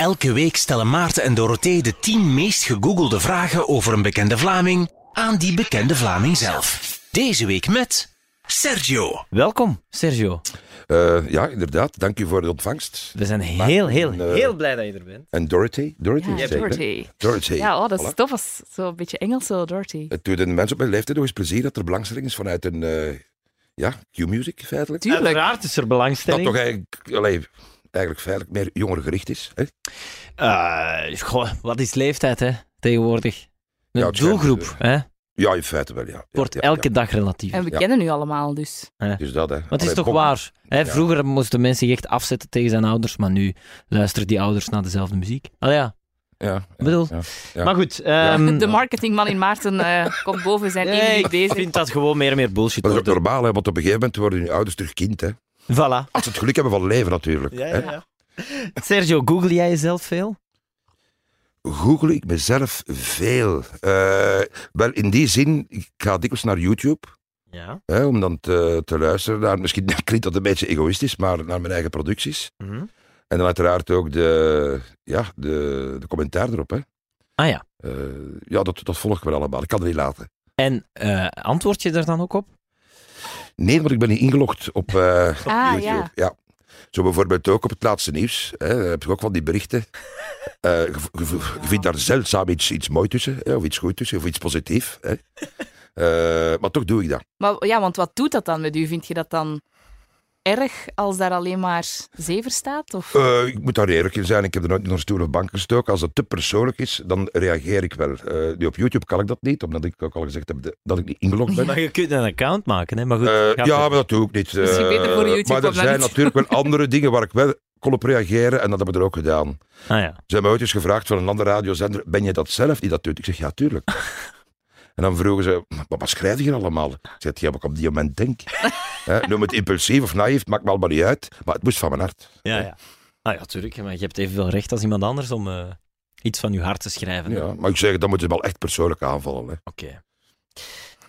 Elke week stellen Maarten en Dorothee de 10 meest gegoogelde vragen over een bekende Vlaming aan die bekende Vlaming zelf. Deze week met Sergio. Welkom, Sergio. Uh, ja, inderdaad. Dank u voor de ontvangst. We zijn heel, heel, uh, heel blij dat je er bent. En Dorothy. Dorothy, ja, Dorothy. Dorothy. Ja, oh, dat is voilà. tof. Als zo'n beetje Engels, zo, Dorothy. Het doet de mensen op mijn leeftijd nog eens plezier dat er belangstelling is vanuit een... Uh, ja, Q-music, feitelijk. Tuurlijk. Uiteraard is er belangstelling. Dat toch eigenlijk... Allee, eigenlijk feitelijk meer jongergericht is. Hè? Uh, goh, wat is leeftijd hè, tegenwoordig? Een ja, doelgroep, uh, hè? Ja, in feite wel, ja. Wordt ja, elke dag relatief. En we kennen u allemaal, dus. Dus dat, hè. Maar het is toch waar? Hè? Vroeger moesten mensen zich echt afzetten tegen zijn ouders, maar nu luisteren die ouders naar dezelfde muziek. Al ja. Ja, bedoel. Maar goed. Um... De marketingman in Maarten uh, komt boven zijn nee, bezig. Ik vind dat gewoon meer en meer bullshit. Dat is ook normaal, hè, want op een gegeven moment worden je ouders terug kind. Hè. Voilà. Als ze het geluk hebben van leven, natuurlijk. Ja, ja. Sergio, google jij jezelf veel? Google ik mezelf veel. Uh, wel, in die zin, ik ga dikwijls naar YouTube. Ja. Hè, om dan te, te luisteren naar, misschien klinkt dat een beetje egoïstisch, maar naar mijn eigen producties. Mm -hmm. En dan uiteraard ook de, ja, de, de commentaar erop. Hè. Ah ja. Uh, ja, dat, dat volg ik wel allemaal. Ik kan het niet laten. En uh, antwoord je er dan ook op? Nee, want ik ben niet ingelogd op, uh, op ah, YouTube. Ja. ja. Zo bijvoorbeeld ook op het laatste nieuws. Hè, heb je ook van die berichten. Uh, je, je, je, vindt daar zeldzaam iets, iets mooi tussen, hè, of iets goed tussen, of iets positiefs. Hè. Uh, maar toch doe ik dat. Maar, ja, want wat doet dat dan met u? Vind je dat dan erg als daar alleen maar zever staat? Of? Uh, ik moet daar eerlijk in zijn. Ik heb er nooit naar stoel of bank gestoken. Als het te persoonlijk is, dan reageer ik wel. Uh, op YouTube kan ik dat niet, omdat ik ook al gezegd heb dat ik niet ingelogd ben. Maar je kunt een account maken, hè? Maar goed, uh, ja, maar dat doe ik niet. Misschien beter voor YouTube maar er zijn natuurlijk wel andere dingen waar ik wel kon op reageren en dat hebben we er ook gedaan. Ah, ja. Ze hebben me ooit eens gevraagd van een andere radiozender, ben je dat zelf die dat doet? Ik zeg, ja, tuurlijk. En dan vroegen ze, maar wat schrijf je allemaal? Ik zeg, ja, wat ik op die moment denk. He, noem het impulsief of naïef, maakt me allemaal niet uit. Maar het moest van mijn hart. Ja, ja. Ah ja, tuurlijk. Maar je hebt evenveel recht als iemand anders om uh, iets van je hart te schrijven. Ja, maar ik zeg, dan moeten ze wel echt persoonlijk aanvallen. Oké.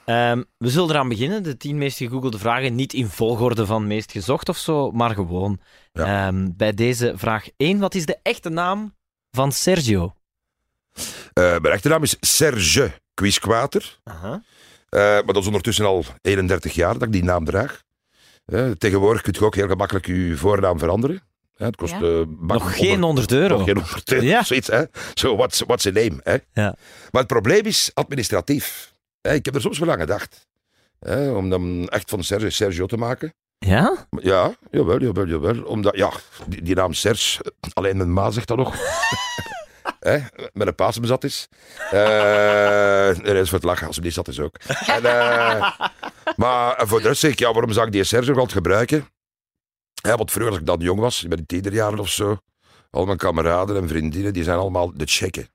Okay. Um, we zullen eraan beginnen. De tien meest gegoogelde vragen. Niet in volgorde van meest gezocht of zo, maar gewoon. Ja. Um, bij deze vraag 1. Wat is de echte naam van Sergio? Uh, mijn echte naam is Serge Quisquater. Uh uh, maar dat is ondertussen al 31 jaar dat ik die naam draag. Uh, tegenwoordig kun je ook heel gemakkelijk je voornaam veranderen. het kost ja. nog geen 100 euro. Nog geen 100 euro. Ja. Zoiets, hè. So, what's, what's a name? Hè? Ja. Maar het probleem is administratief. ik heb er soms wel aan gedacht. om dan echt van Serge Sergio te maken. Ja? Ja, jawel, jawel, jawel. Omdat, ja, die, die naam Serge, alleen mijn ma zegt dat nog. Hè, met een paas bezat is. Uh, er is voor het lachen, als hij niet zat is ook. En, uh, maar voor de rest zeg ik, ja, waarom zou ik die Serge nog altijd gebruiken? Ja, want vroeger, als ik dan jong was, bij de tienerjaren of zo, al mijn kameraden en vriendinnen, die zijn allemaal de checken.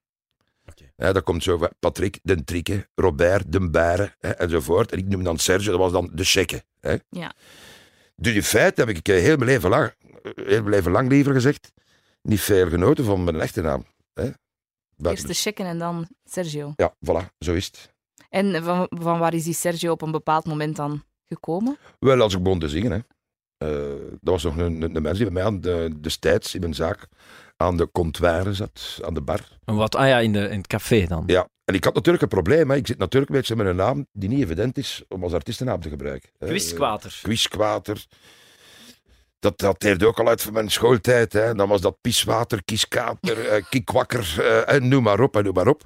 Okay. Dat komt zo van Patrick, de Trikke, Robert, de Baren, hè, enzovoort. En ik noem dan Serge, dat was dan de checken. Hè. Ja. Dus in feite heb ik heel mijn leven lang, heel mijn leven lang liever gezegd, niet veel genoten van mijn echte naam. Hè? Eerst de checken en dan Sergio. Ja, voilà, zo is het. En van, van waar is die Sergio op een bepaald moment dan gekomen? Wel, als ik begon te zingen. Hè. Uh, dat was nog een, een, een mens die bij mij aan de, destijds in mijn zaak aan de comptoir zat, aan de bar. Wat? Ah ja, in, de, in het café dan? Ja, en ik had natuurlijk een probleem. Hè. Ik zit natuurlijk een beetje met een naam die niet evident is om als artiestennaam te gebruiken. Uh, Quizquater. Dat dateerde ook al uit van mijn schooltijd. Hè. Dan was dat piswater, kiskater, uh, kikwakker, uh, en noem maar op, en noem maar op.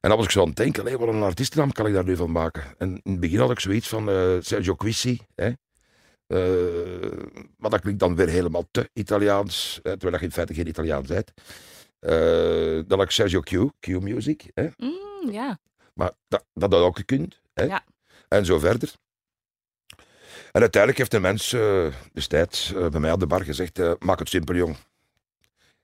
En dan was ik zo aan het denken, wat een artiestennaam kan ik daar nu van maken? En in het begin had ik zoiets van uh, Sergio Quissi. Hè. maar dat klinkt dan weer helemaal te Italiaans, hè, terwijl je in feite geen Italiaans bent. dan had ik Sergio Q, Q Music. Hè. Mm, ja. Maar dat, dat had ook gekund. Hè. Ja. En zo verder. En uiteindelijk heeft een mens uh, destijds uh, bij mij aan de bar gezegd: uh, Maak het simpel, jong.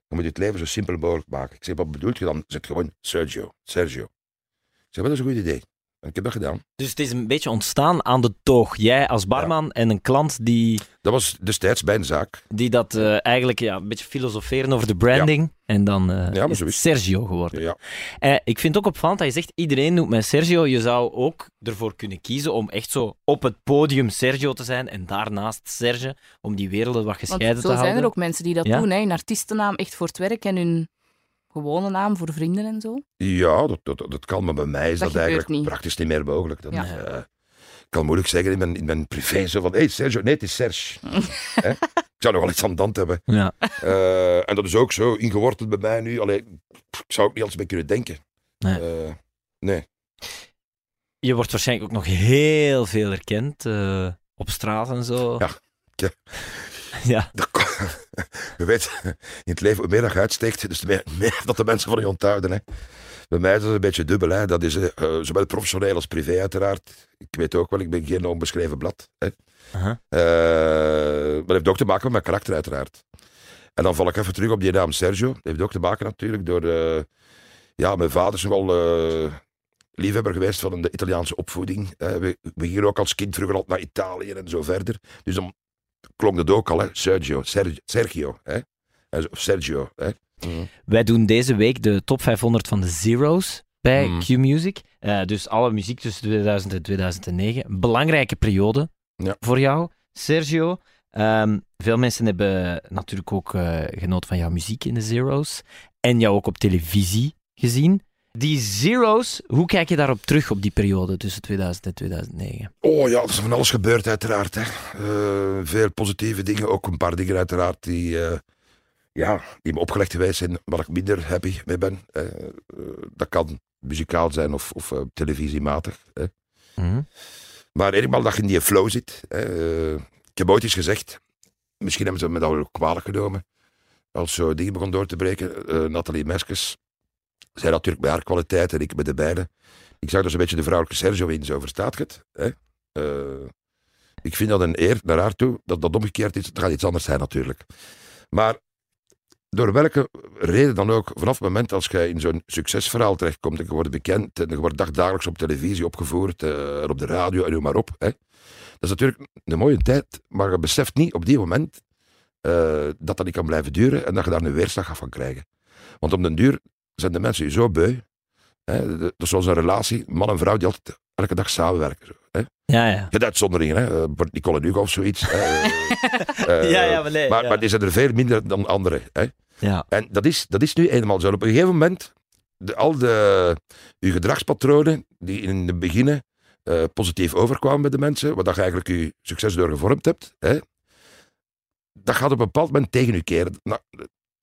Je moet het leven zo simpel mogelijk maken. Ik zeg: Wat bedoelt je dan? Zet gewoon Sergio. Sergio. Ik zeg: Dat is een goed idee. En ik heb dat gedaan. Dus het is een beetje ontstaan aan de toog. Jij als barman en een klant die, Dat was destijds bij een zaak. die dat eh, eigenlijk ja, een beetje filosoferen over de branding. En dan eh, is is Sergio geworden. Ja. Eh, ik vind het ook opvallend dat je zegt, iedereen noemt mij Sergio. Je zou ook ervoor kunnen kiezen om echt zo op het podium Sergio te zijn en daarnaast Serge, om die werelden wat Want gescheiden zo te zijn houden. er ook mensen die dat Ja? doen. Hè. Een artiestennaam echt voor het werk en hun gewone naam voor vrienden en zo. Ja, dat, dat, dat kan, maar bij mij is Dat dat, eigenlijk niet. praktisch niet meer mogelijk. Dan, Ja. eh, ik kan moeilijk zeggen in mijn, in mijn privé zo van, hé hey, Sergio, nee, het is Serge. Hè? Ik zou nog wel iets aan de hand hebben. Ja. Eh, en dat is ook zo ingeworteld bij mij nu. Allee, ik zou ook niet anders bij kunnen denken. Nee. Eh, nee. Je wordt waarschijnlijk ook nog heel veel herkend eh, op straat en zo. Ja. Ja. Ja. Je weet, in het leven, hoe meer dat je uitsteekt, dus meer, meer dat de mensen van je onthouden. Hè. Bij mij is dat een beetje dubbel. Hè. Dat is eh, eh, zowel professioneel als privé uiteraard. Ik weet ook wel, ik ben geen onbeschreven blad. Hè. Eh, maar dat heeft ook te maken met mijn karakter uiteraard. En dan val ik even terug op die naam Sergio. Dat heeft ook te maken natuurlijk door... ja, mijn vader is eh, liefhebber geweest van de Italiaanse opvoeding. We, we gingen ook als kind altijd naar Italië en zo verder. Dus dan klonk dat ook al, hè. Sergio, Sergio, Sergio hè. Of Sergio, hè. Wij doen deze week de top 500 van de Zero's bij Mm. Q-Music. Eh, dus alle muziek tussen 2000 en 2009. Een belangrijke periode Ja. voor jou, Sergio. Ehm, veel mensen hebben natuurlijk ook eh, genoten van jouw muziek in de Zero's. En jou ook op televisie gezien. Die Zero's, hoe kijk je daarop terug op die periode tussen 2000 en 2009? Oh ja, er is van alles gebeurd uiteraard. Hè. Eh, veel positieve dingen, ook een paar dingen uiteraard die, eh, ja, die me opgelegd geweest zijn, waar ik minder happy mee ben. Eh, dat kan muzikaal zijn of, of televisiematig. Hè. Mhm. Maar eenmaal dat je in die flow zit. ik heb ooit eens gezegd, misschien hebben ze me dat ook kwalijk genomen, als zo dingen begon door te breken. Nathalie Meskes, zij natuurlijk bij haar kwaliteit en ik met de beide. Ik zag dus een beetje de vrouwelijke Sergio in, zo verstaat het. Hè? Eh, ik vind dat een eer naar haar toe, dat dat omgekeerd is. Het gaat iets anders zijn natuurlijk. Maar door welke reden dan ook, vanaf het moment als je in zo'n succesverhaal terechtkomt en je wordt bekend en je wordt dagdagelijks op televisie opgevoerd en op de radio en noem maar op. Hè. Dat is natuurlijk een mooie tijd, maar je beseft niet op die moment eh, dat dat niet kan blijven duren en dat je daar een weerslag van krijgen. Want op den duur zijn de mensen zo beu. Hè, dat is zoals een relatie, man en vrouw die altijd elke dag samenwerken. Zo, hè. Ja, ja. Je uitzonderingen, hè. eh, Nicole of zoiets. hè. Eh, eh, ja, ja, maar nee. maar, ja. maar die zijn er veel minder dan anderen. Hè. ja. En dat is, dat is nu eenmaal zo. Op een gegeven moment, de, al de, uw gedragspatronen die in het begin positief overkwamen bij de mensen, dat je eigenlijk je succes door gevormd hebt, hè, dat gaat op een bepaald moment tegen u keren. Nou,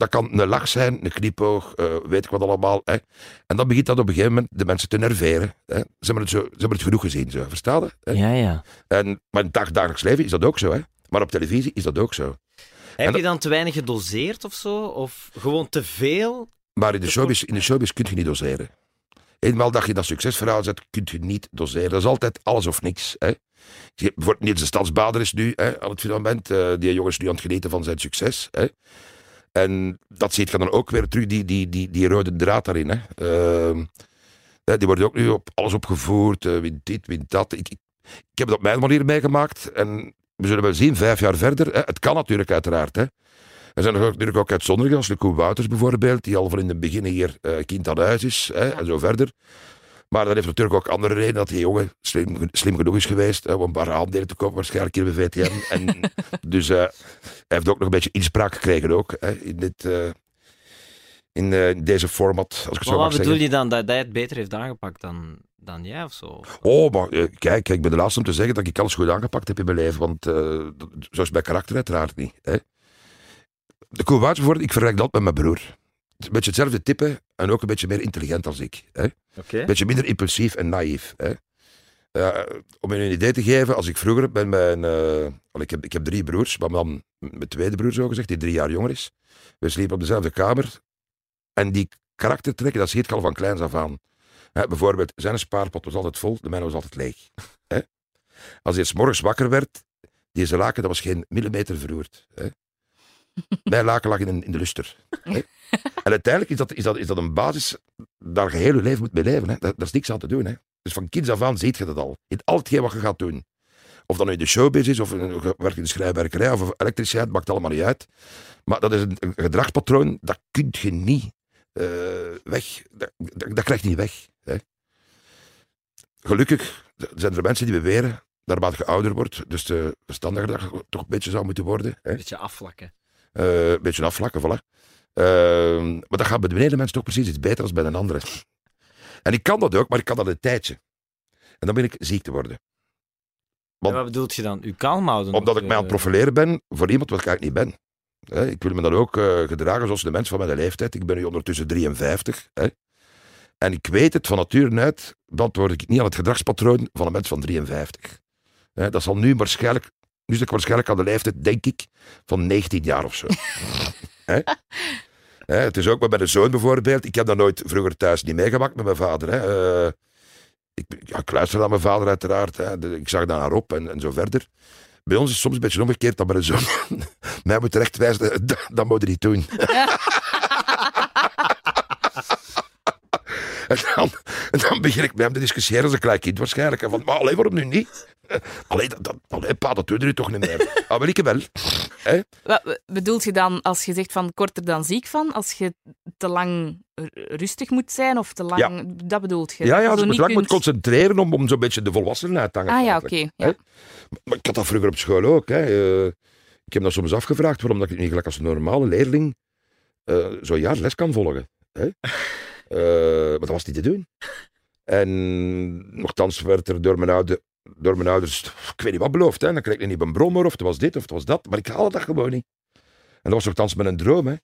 dat kan een lach zijn, een knipoog, eh, weet ik wat allemaal. Hè. En dan begint dat op een gegeven moment de mensen te nerveren. Hè. Ze, hebben het zo, ze hebben het genoeg gezien, zo, versta je? Hè? ja, ja. En, maar in het dag- dagelijks leven is dat ook zo. Hè. Maar op televisie is dat ook zo. Heb dat- je dan te weinig gedoseerd of zo? Of gewoon te veel? Maar in de showbiz, in de showbiz kun je niet doseren. Eenmaal dat je dat succesverhaal zet, kun je niet doseren. Dat is altijd alles of niks. Hè. Bijvoorbeeld Niels de Stadsbader is nu hè, aan het fundament. eh, die jongen is nu aan het genieten van zijn succes. Hè. En dat ziet je dan ook weer terug, die, die, die, die rode draad daarin. Hè. Ehm, die wordt ook nu op alles opgevoerd. wint dit, wint dat. Ik, ik, heb het op mijn manier meegemaakt. En we zullen wel zien, vijf jaar verder. Het kan natuurlijk uiteraard. Hè. Er zijn natuurlijk ook uitzonderingen, als de Koen Wouters bijvoorbeeld, die al van in het begin hier eh, kind aan huis is hè, en zo verder. Maar dat heeft natuurlijk ook andere redenen dat die jongen slim, slim genoeg is geweest om een paar aandelen te kopen, waarschijnlijk hier bij VTM. en, dus eh, hij heeft ook nog een beetje inspraak gekregen ook, hè, in, dit, eh, in eh, deze format, als ik het zo mag wat bedoel zeggen. je dan? Dat hij het beter heeft aangepakt dan, dan jij of zo? Oh, maar kijk, ik ben de laatste om te zeggen dat ik alles goed aangepakt heb in mijn leven. Want dat- zo is mijn karakter uiteraard niet. Hè. De Wouters bijvoorbeeld, ik vergelijk dat met mijn broer. Een beetje hetzelfde type en ook een beetje meer intelligent als ik. Hè. Beetje minder impulsief en naïef. Hè. Eh, om je een idee te geven, als ik vroeger ben mijn... eh, ik, heb, ik heb drie broers, maar dan mijn tweede broer zo gezegd, die drie jaar jonger is. We sliepen op dezelfde kamer. En die karaktertrekken, dat zie ik al van kleins af aan. Hè, bijvoorbeeld, zijn spaarpot was altijd vol, de mijne was altijd leeg. Hè. Als hij 's morgens wakker werd, deze laken, dat was geen millimeter verroerd. Hè. Mijn laken lag in, in de luster. Hè. En uiteindelijk is dat, is, dat, is dat een basis daar je heel je leven moet mee leven. Hè. Daar, daar is niks aan te doen. Hè. Dus van kinds af aan ziet je dat al. In al hetgeen wat je gaat doen. Of dat nu in de showbiz is, of je werkt in de schrijfwerkerij, of elektriciteit, maakt allemaal niet uit. Maar dat is een, een gedragspatroon, dat kun je niet eh, weg. Dat, dat, dat krijg je niet weg. Hè. Gelukkig zijn er mensen die beweren, naarmate je ouder wordt, dus de verstandiger dat je toch een beetje zou moeten worden. Hè. Een beetje afvlakken. Eh, een beetje afvlakken, voilà. Ehm, maar dat gaat bij de ene mens toch precies iets beter dan bij een andere. En ik kan dat ook, maar ik kan dat een tijdje. En dan ben ik ziek te worden. Want- wat bedoelt je dan? U kalm houden? Omdat of, ik mij aan het eh, profileren ben voor iemand wat ik eigenlijk niet ben. Ik wil me dan ook eh, gedragen zoals de mensen van mijn leeftijd. Ik ben nu ondertussen 53. Hè. En ik weet het van nature uit, beantwoord ik niet aan het gedragspatroon van een mens van 53. Hè, dat zal nu waarschijnlijk, nu zit ik waarschijnlijk aan de leeftijd, denk ik, van 19 jaar of zo. Hè? Het is ook met mijn zoon bijvoorbeeld. Ik heb dat nooit vroeger thuis niet meegemaakt met mijn vader. Hè. Eh, ik, ja, ik luister naar mijn vader uiteraard. Hè. De- ik zag daar naar op en, en zo verder. Bij ons is het soms een beetje omgekeerd dat mijn zoon mij moet terechtwijzen. Dat, dat moet je niet doen. en, dan, en dan begin ik met hem te discussiëren als een klein kind waarschijnlijk. En van, maar alleen waarom nu niet? Allee, dat, dat, allee, pa, dat doe je toch niet meer. Ah, wel, ik wel. Hè? Wat bedoelt je dan als je zegt van korter dan ziek van? Als je te lang rustig moet zijn of te lang... Ja. Dat bedoelt je? Ja, ja, ik niet moet lang moet concentreren om, om zo'n beetje de volwassenheid te hangen. Ah ja, oké. ja. Maar ik had dat vroeger op school ook. Eh, ik heb dat soms afgevraagd waarom dat ik niet gelijk als een normale leerling eh zo'n jaar les kan volgen. Hè. Eh, maar dat was niet te doen. En nogthans werd er door mijn, oude, door mijn ouders, ik weet niet wat beloofd. Hè. Dan kreeg ik niet een brommer of het was dit of het was dat. Maar ik haalde dat gewoon niet. En dat was nogthans mijn droom. Hè.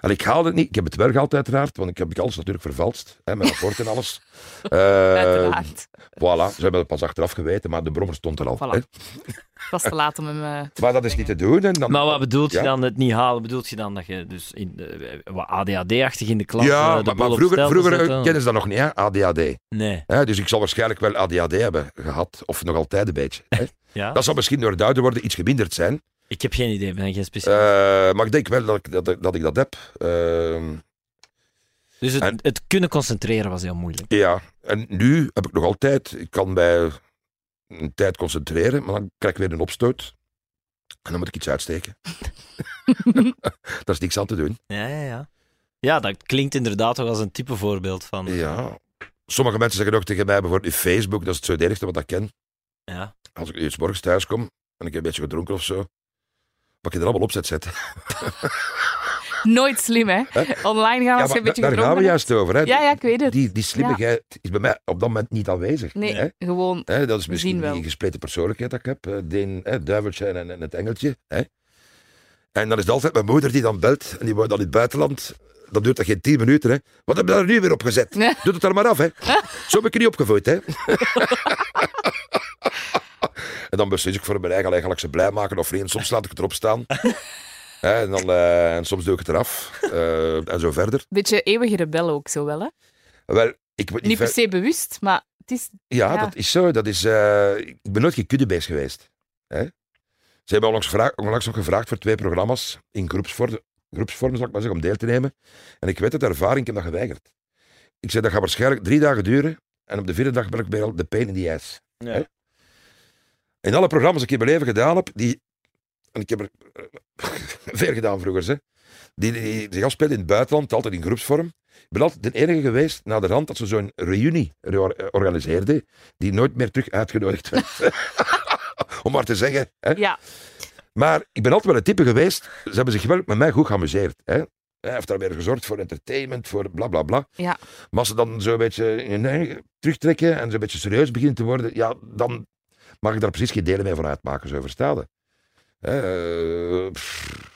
En ik haalde het niet. Ik heb het wel gehaald uiteraard, want ik heb alles natuurlijk vervalst. Hè, mijn rapport en alles. Eh, Uiteraard. Voilà, ze hebben het pas achteraf geweten, maar de brommer stond er al. Voilà. Hè. Het was te laat om hem... eh, Maar dat is niet te doen. En dan, Maar wat bedoelt je dan het niet halen? Bedoelt je dan dat je dus in, eh, wat ADHD-achtig in de klas ja, de maar, maar vroeger, vroeger kennen ze dat nog niet, hè? ADHD. Nee. Hè? Dus ik zal waarschijnlijk wel ADHD hebben gehad, of nog altijd een beetje. Hè? Ja? Dat zal misschien door het ouder worden iets geminderd zijn. Ik heb geen idee, ik ben geen Eh, specialist. maar ik denk wel dat ik dat, ik- dat, ik dat heb. Ehm, dus het, en- het kunnen concentreren was heel moeilijk. ja, en nu heb ik nog altijd, ik kan mij een tijd concentreren, maar dan krijg ik weer een opstoot. En dan moet ik iets uitsteken. Daar is niks aan te doen. Ja, ja, ja. Ja, dat klinkt inderdaad toch als een type voorbeeld van... Ja. Sommige mensen zeggen ook tegen mij, bijvoorbeeld in Facebook, dat is het zo enigste wat ik ken. Ja. Als ik eens morgens thuis kom en ik heb een beetje gedronken of zo, pak je er allemaal opzet zetten. Nooit slim, hè? Online gaan als je een beetje daar gaan we juist over. Hè. Ja, ja, ik weet het. Die, die slimmigheid is bij mij op dat moment niet aanwezig. Nee, Hè. gewoon... Hè, dat is misschien die gespleten persoonlijkheid dat ik heb. eh, Die, hè, duiveltje en, en het engeltje. Hè. En dan is het altijd mijn moeder die dan belt. En die woont dan in het buitenland. Dan duurt dat geen tien minuten. Hè. Wat heb je daar nu weer op gezet? Nee. Doe het er maar af. Hè. Zo heb ik je niet opgevoed. Hè. en dan beslis ik voor mijn eigen eigenlijk ze blij maken of niet. En soms laat ik het erop staan. Hè, en, dan, eh, en soms doe ik het eraf. eh, en zo verder. Beetje eeuwige rebel ook zo wel, hè? Wel, ik niet, Niet per se bewust, maar het is... Ja, Ja. dat is zo. Dat is, eh, ik ben nooit geen kuddebeest geweest. Hè? Ze hebben onlangs, gevraagd, onlangs nog gevraagd voor twee programma's in groepsvorm, groepsvorm zal ik maar zeggen, om deel te nemen. En ik weet uit ervaring, ik heb dat geweigerd. Ik zei, dat gaat waarschijnlijk drie dagen duren. En op de vierde dag ben ik bij al de pain in the ass. Ja. In alle programma's die ik in mijn leven gedaan heb, die... En ik heb er eh, veel gedaan vroeger, hè. Die, die, die in het buitenland, altijd in groepsvorm. Ik ben altijd de enige geweest, na de rand, dat ze zo'n reunie re- organiseerden, die nooit meer terug uitgenodigd werd. Om maar te zeggen. Hè. Ja, Maar ik ben altijd wel een type geweest, ze hebben zich wel met mij goed geamuseerd. Hè. Hij heeft daar weer gezorgd voor entertainment, voor bla bla bla. Ja. Maar als ze dan zo een beetje in hun eigen terugtrekken en zo een beetje serieus beginnen te worden, ja, dan mag ik daar precies geen delen mee van uitmaken, zo verstaan je. Hè, eh, pff,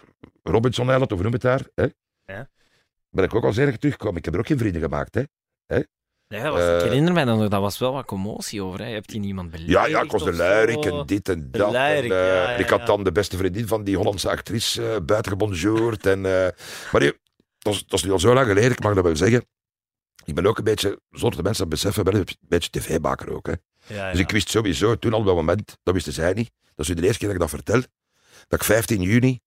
Robinson Island, of noem je het daar? Hè? Ja. Ben ik ook al zeer teruggekomen. Ik heb er ook geen vrienden gemaakt. Hè? Ja, dat was, Eh, ik herinner mij nog, dat was wel wat commotie over. Hè. Je hebt hier niemand beledigd Ja, ja, ik was de luirik en dit en dat. en, eh, ja, ja, Ik had dan de beste vriendin van die Hollandse actrice uh, buitengebonjourd. En, eh, maar dat, is, dat is nu al zo lang geleden, ik mag dat wel zeggen. Ik ben ook een beetje, zonder de mensen dat beseffen, ben een beetje tv-maker ook. Hè. Ja, Dus ik wist sowieso toen al op dat moment, dat wisten zij niet, dat is de eerste keer dat ik dat vertel, dat ik 15 juni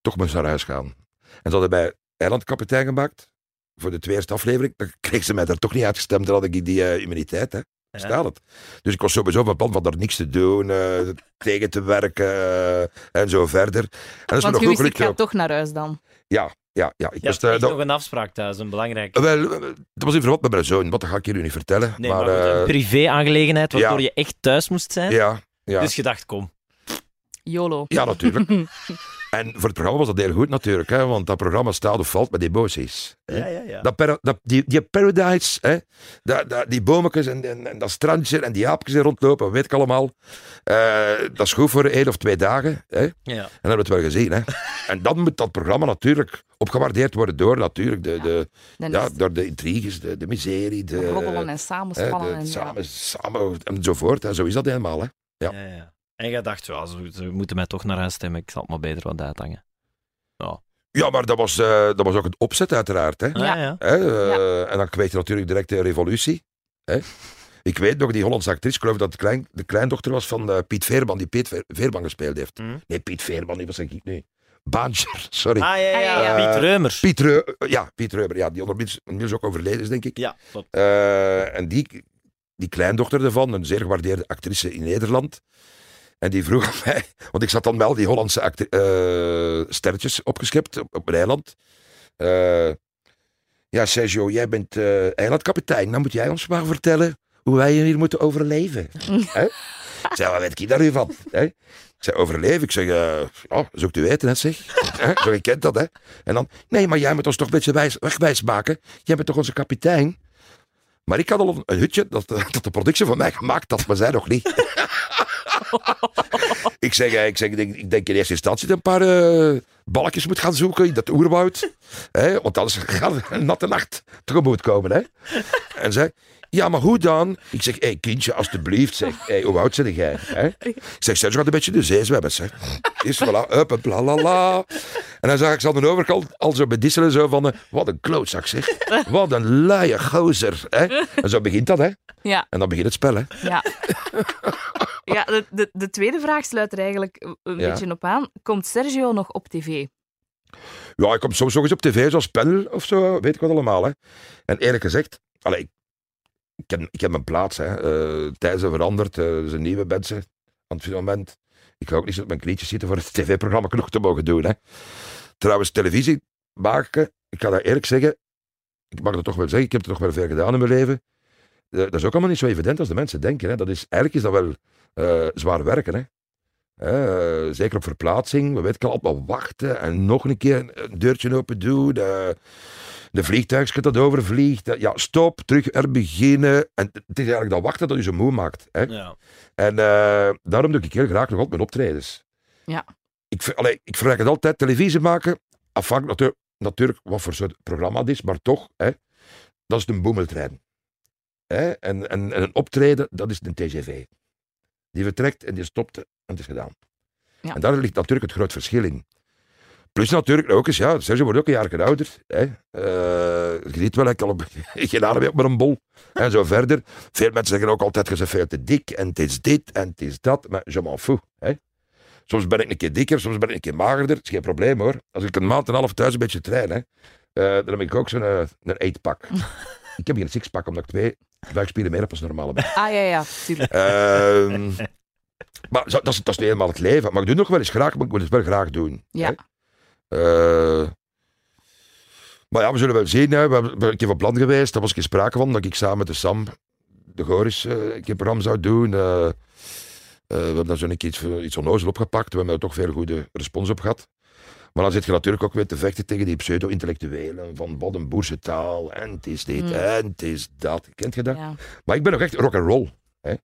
toch moest naar huis gaan. En ze hadden mij eilandkapitein gemaakt voor de tweede aflevering. Dan kreeg ze mij daar toch niet uitgestemd, dan had ik die eh, immuniteit. Hè. Staat het. Dus ik was sowieso van plan van daar niks te doen, eh, tegen te werken eh, en zo verder. En dat is me Want nog wist, ik gelukt. ga toch naar huis dan. Ja, ja, ja. Ik wist, hebt eh, echt dat, nog een afspraak thuis, een belangrijke. wel, eh, dat was in verband met mijn zoon, wat dat ga ik jullie niet vertellen. Nee, maar, maar, goed, eh, een privé-aangelegenheid waardoor ja. je echt thuis moest zijn. ja, ja. Dus je dacht, kom. YOLO. ja, natuurlijk. en voor het programma was dat heel goed natuurlijk, hè, want dat programma staat of valt met emoties. hè. Ja, ja, ja. Dat para- dat, die, die paradise, hè, dat, dat, die bometjes en, en, en dat strandje en die aapjes die rondlopen, weet ik allemaal. Eh, dat is goed voor één of twee dagen. Hè. En ja. dan hebben we het wel gezien. Hè. En dan moet dat programma natuurlijk opgewaardeerd worden door, natuurlijk de, de, ja, door de intriges, de, de miserie, de, roddelen en hè, samenspannen. de en ja. samen, samen enzovoort. En zo is dat helemaal. Hè. Ja. Ja, ja. En je dacht, ja, ze, ze moeten mij toch naar huis stemmen, ik zal het maar beter wat uithangen. Ja, maar dat was, eh, dat was ook het opzet uiteraard. Hè. Ja. Ah, ja. Hè, eh, En dan kweet je natuurlijk direct de revolutie. Hè. Ik weet nog, die Hollandse actrice, ik geloof dat het klein, de kleindochter was van eh, Piet Veerman, die Piet Veerman gespeeld heeft. Hm. Nee, Piet Veerman, die was ik nee. Baantjer, sorry. Ah, ja, ja, ja, ja. ja. Piet Reumers. Piet Reu- ja, Piet Reuber, ja, die ondermiddels ook overleden is, denk ik. Ja. Eh, en die, die kleindochter ervan, een zeer gewaardeerde actrice in Nederland. En die vroeg aan mij, want ik zat dan wel die Hollandse eh, sterretjes opgeschept op, een eiland. Eh, ja, Sergio, jij bent eh, eilandkapitein. Dan moet jij ons maar vertellen hoe wij hier moeten overleven. Hè? Ik zei, wat weet ik daar nu van? Ik zei, overleven? Ik zeg, eh ja, zoekt u weten, hè, zeg. Zo, je kent dat, hè. En dan, nee, maar jij moet ons toch een beetje wijs, wegwijs maken. Jij bent toch onze kapitein? Maar ik had al een hutje dat, dat de productie van mij gemaakt had, maar zij nog niet. ik zeg, eh, ik, zeg ik, denk, ik denk in eerste instantie dat een paar eh, balkjes moet gaan zoeken in dat oerwoud. Hè, want anders gaat een natte nacht tegemoet komen. Hè. En zij, ja, maar hoe dan? Ik zeg, hé kindje, alstublieft. Zeg, hey, hoe oud ben jij? Hè? Ik zeg, Serge gaat een beetje de zee zwemmen. Zeg. Is voilà, up en bla la la. En dan zag ik ze aan de overkant al zo bedisselen. Zo van, eh, wat een klootzak zeg. Wat een luie gozer. Hè? En zo begint dat, hè. Ja, En dan begint het spel, hè. ja. ja de, de, de tweede vraag sluit er eigenlijk een Ja. beetje op aan. Komt Sergio nog op tv? Ja, ik kom soms nog eens op tv, zoals panel of zo, weet ik wat allemaal. Hè. En eerlijk gezegd, allee, ik, ik, heb, ik heb mijn plaats. Hè. Tijden zijn veranderd, eh, zijn nieuwe mensen aan het moment. Ik ga ook niet op mijn knietjes zitten voor het tv-programma nog te mogen doen. Hè. Trouwens, televisie maken, ik ga dat eerlijk zeggen, ik mag dat toch wel zeggen, ik heb er toch wel veel gedaan in mijn leven. Eh, dat is ook allemaal niet zo evident als de mensen denken. Hè. Dat is, eigenlijk is dat wel eh, zwaar werken. Hè. Eh, zeker op verplaatsing. We weten, kan altijd maar wachten en nog een keer een, deurtje open doen. De, de vliegtuigje dat overvliegt. Ja, stop, terug er beginnen. En het is eigenlijk dat wachten dat je zo moe maakt. Hè? Ja. En eh, daarom doe ik heel graag nog altijd mijn optredens. Ja. Ik, allee, ik vergelijk het altijd, televisie maken, afhankelijk natu- natuurlijk wat voor soort programma het is, maar toch, hè, dat is een boemeltrein. Hè? En, en, en een optreden, dat is een TGV. Die vertrekt en die stopt en het is gedaan. Ja. En daar ligt natuurlijk het groot verschil in. Plus natuurlijk ook eens, ja, Sergio wordt ook een jaar ouder. Hè. Eh, je ziet wel, ik al op, geen adem meer op een bol. En zo verder. Veel mensen zeggen ook altijd, je bent veel te dik en het is dit en het is dat. Maar je m'en fous. Hè. Soms ben ik een keer dikker, soms ben ik een keer magerder. Dat is geen probleem hoor. Als ik een maand en een half thuis een beetje train, hè, eh, dan heb ik ook zo'n eh, een eetpak. ik heb hier een sixpack, omdat ik twee buikspieren meer heb als normale mens. Ah ja, ja, tuurlijk. Ehm, maar dat is, dat is nu helemaal het leven. Maar ik doe het nog wel eens graag, maar ik moet het wel graag doen. Ja. Eh, maar ja, we zullen wel zien. Hè. We hebben een keer van plan geweest. Daar was geen sprake van dat ik samen met de Sam de Goris eh, een keer een programma zou doen. Eh, we hebben daar zo een keer iets, iets onnozel opgepakt. We hebben er toch veel goede respons op gehad. Maar dan zit je natuurlijk ook weer te vechten tegen die pseudo-intellectuelen van wat een boerse taal. En het is dit Mm. en het is dat. Kent je dat? Ja. Maar ik ben nog echt rock and roll. Hè?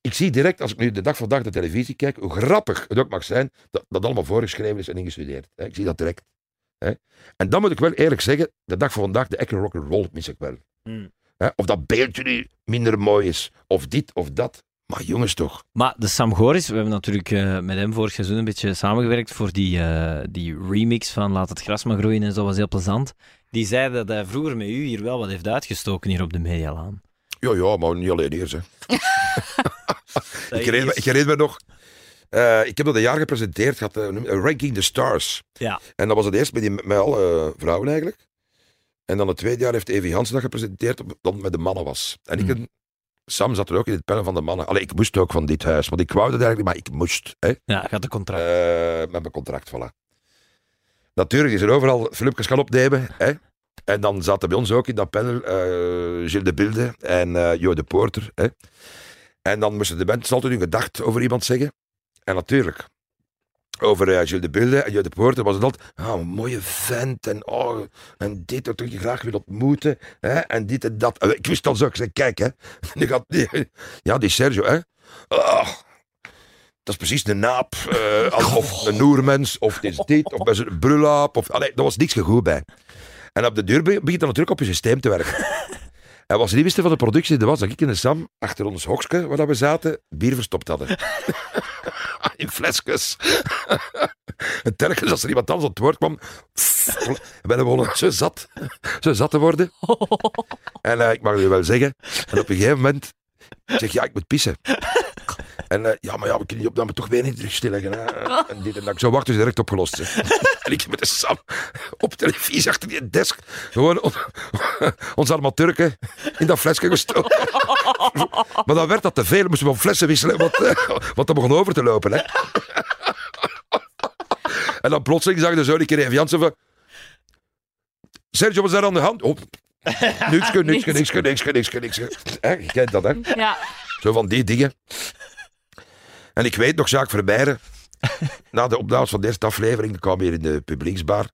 Ik zie direct, als ik nu de dag van dag de televisie kijk, hoe grappig het ook mag zijn, dat dat allemaal voorgeschreven is en ingestudeerd. Hè? Ik zie dat direct. Hè? En dan moet ik wel eerlijk zeggen, de dag van vandaag, de echte rock and roll mis ik wel. Hmm. Hè? Of dat beeldje nu minder mooi is, of dit of dat. Maar jongens toch. Maar de Sam Goris, we hebben natuurlijk eh, met hem vorig seizoen een beetje samengewerkt voor die, eh, die remix van Laat het gras maar groeien en zo, was heel plezant. Die zei dat hij vroeger met u hier wel wat heeft uitgestoken hier op de Medialaan. Ja, ja, maar niet alleen eerst. Hè. Ik herinner, me, ik nog, eh, ik heb dat een jaar gepresenteerd, gehad, eh, Ranking the Stars. Ja. En dat was het eerst met, die, met alle vrouwen eigenlijk. En dan het tweede jaar heeft Evie Hansen dat gepresenteerd, dat het met de mannen was. En ik Hmm. een Sam zat er ook in het panel van de mannen. Allee, ik moest ook van dit huis, want ik wou dat eigenlijk maar ik moest. Hè, Ja, gaat de contract. eh, met mijn contract, voilà. Natuurlijk is er overal filmpjes gaan opnemen. Hè. En dan zaten bij ons ook in dat panel eh Gilles de Bilde en eh Jo de Poorter. Hè. En dan moesten de mensen altijd hun gedacht over iemand zeggen. En natuurlijk, over eh, Gilles de Bilde en Jo de Poorter was het altijd... Ah, een mooie vent en, oh, en dit dat ik je graag wil ontmoeten. Hè, en dit en dat. En ik wist al zo, ik zei, kijk hè. Die gaat, die, ja, die Sergio hè. Ah, dat is precies de naap. eh, of een noermens, of dit is dit, of bij zijn brulaap. Of, allee, daar was niks goed bij. En op de deur be- begint dan natuurlijk op je systeem te werken. En wat ze niet wisten van de productie, dat was dat ik en de Sam achter ons hokje, waar dat we zaten, bier verstopt hadden. In flesjes. en telkens als er iemand anders aan het woord kwam, ben gewoon zo zat, zo zat te worden. En eh, ik mag u wel zeggen, en op een gegeven moment zeg ja, ik moet pissen. En eh, ja, maar ja, we kunnen die opname toch weer niet terug stilleggen. Hè? En dit en dat. Ik zou wachten, is direct opgelost. en ik met de Sam op televisie achter die desk. Gewoon on, ons armaturken in dat flesje gestoken. maar dan werd dat te veel. Moesten we van flessen wisselen, want, eh, want dat begon over te lopen. Hè? en dan plotseling zag je zo een keer even Jansen van... Sergio, wat is daar aan de hand? Oh, niksje, niksje, niksje. Hè, Je kent dat, hè? Ja. Zo van die dingen. En ik weet nog, Jacques Vermeijeren, na de opnames van de eerste aflevering, kwam hier in de publieksbar.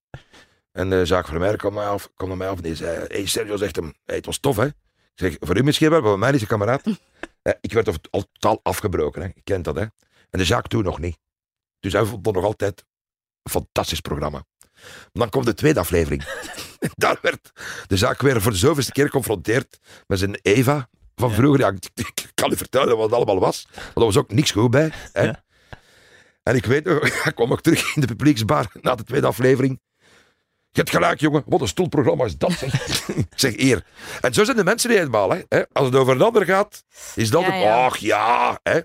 En eh Jacques Vermeijeren kwam, mij af, kwam naar mij af en die zei, hey Sergio, zegt hem, hey, het was tof hè. Zeg, voor u misschien wel, maar voor mij is een kameraad. Eh, ik werd al- al totaal afgebroken, hè. je kent dat hè. En de Jacques toen nog niet. Dus hij vond dat nog altijd een fantastisch programma. Dan komt de tweede aflevering. Daar werd de zaak weer voor de zoveelste keer geconfronteerd met zijn Eva van vroeger. Ja, ik, ik kan u vertellen wat het allemaal was. Want er was ook niks goed bij. Hè? Ja. En ik weet nog, ik kwam ook terug in de publieksbar na de tweede aflevering. Je hebt gelijk, jongen. Wat een stoelprogramma is dat, zeg. eer. En zo zijn de mensen niet helemaal. Hè. Als het over een ander gaat, is het Ja, ja. ach ja. Hè.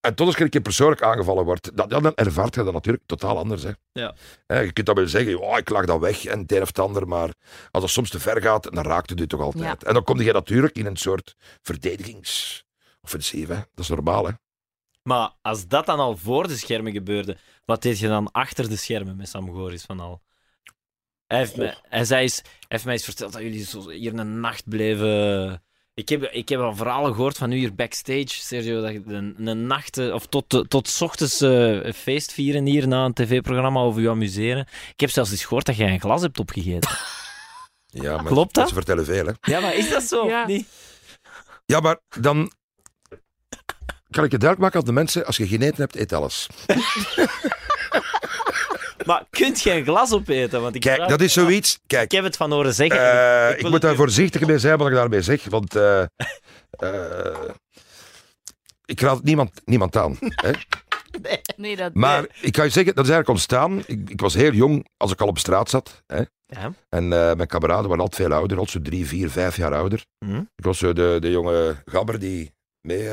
En tot als je een keer persoonlijk aangevallen wordt, dat, dan ervaart je dat natuurlijk totaal anders. Hè. Ja. Je kunt dat wel zeggen, oh, ik lag dat weg en het een of het ander, maar als het soms te ver gaat, dan raakt het u toch altijd. Ja. En dan kom je natuurlijk in een soort verdedigingsoffensief. Hè. Dat is normaal, hè. Maar als dat dan al voor de schermen gebeurde, wat deed je dan achter de schermen met Sam Goris van al? Hij heeft, mij, hij, zei eens, hij heeft mij eens verteld dat jullie zo hier een nacht bleven. Ik heb, ik heb al verhalen gehoord van u hier backstage, Sergio, dat je een, een nacht, eh, of tot, tot 's ochtends eh, een feest vieren hier na een tv-programma over je amuseren. Ik heb zelfs eens gehoord dat jij een glas hebt opgegeten. Ja, maar Klopt dat? Ze vertellen veel, hè. Ja, maar is dat zo? Ja. niet? Ja, maar dan kan ik je duidelijk maken aan de mensen, als je geen eten hebt, eet alles. Maar kunt je een glas opeten? Want ik Kijk, vraag- dat is zoiets. Kijk, Ik heb het van horen zeggen. eh, Ik moet daar voorzichtig mee zijn wat ik daarmee zeg, want eh, eh, ik raad niemand, niemand aan. Hè? Nee, dat... Maar ik kan je zeggen, dat is eigenlijk ontstaan. Ik, ik was heel jong als ik al op straat zat. Hè? Ja. En eh, mijn kameraden waren altijd veel ouder, al zo drie, vier, vijf jaar ouder. Mhm. Ik was zo de, de jonge gabber die mee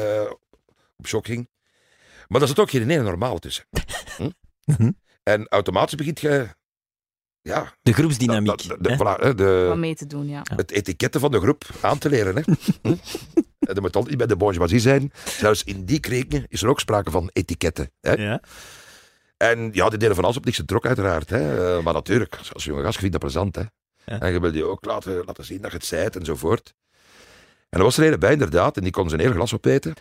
op shock ging. Maar daar zit ook geen ene normaal tussen. Hm? En automatisch begint je... Ja, De groepsdynamiek. dat- de, hè? voilà, hè, de, Wat mee te doen, ja. het etiketten van de groep aan te leren. Hè. En dat moet altijd niet bij de bourgeoisie zijn. Zelfs in die kringen is er ook sprake van etiketten. Hè. Ja. En ja, die deden van alles op niks getrokken uiteraard. Hè. Eh, Maar natuurlijk, als jonge gast, je vindt dat plezant. Hè. Ja. En je wil die ook laten, laten zien dat je het zijt enzovoort. En er was er een bij, inderdaad, en die kon zijn hele glas opeten.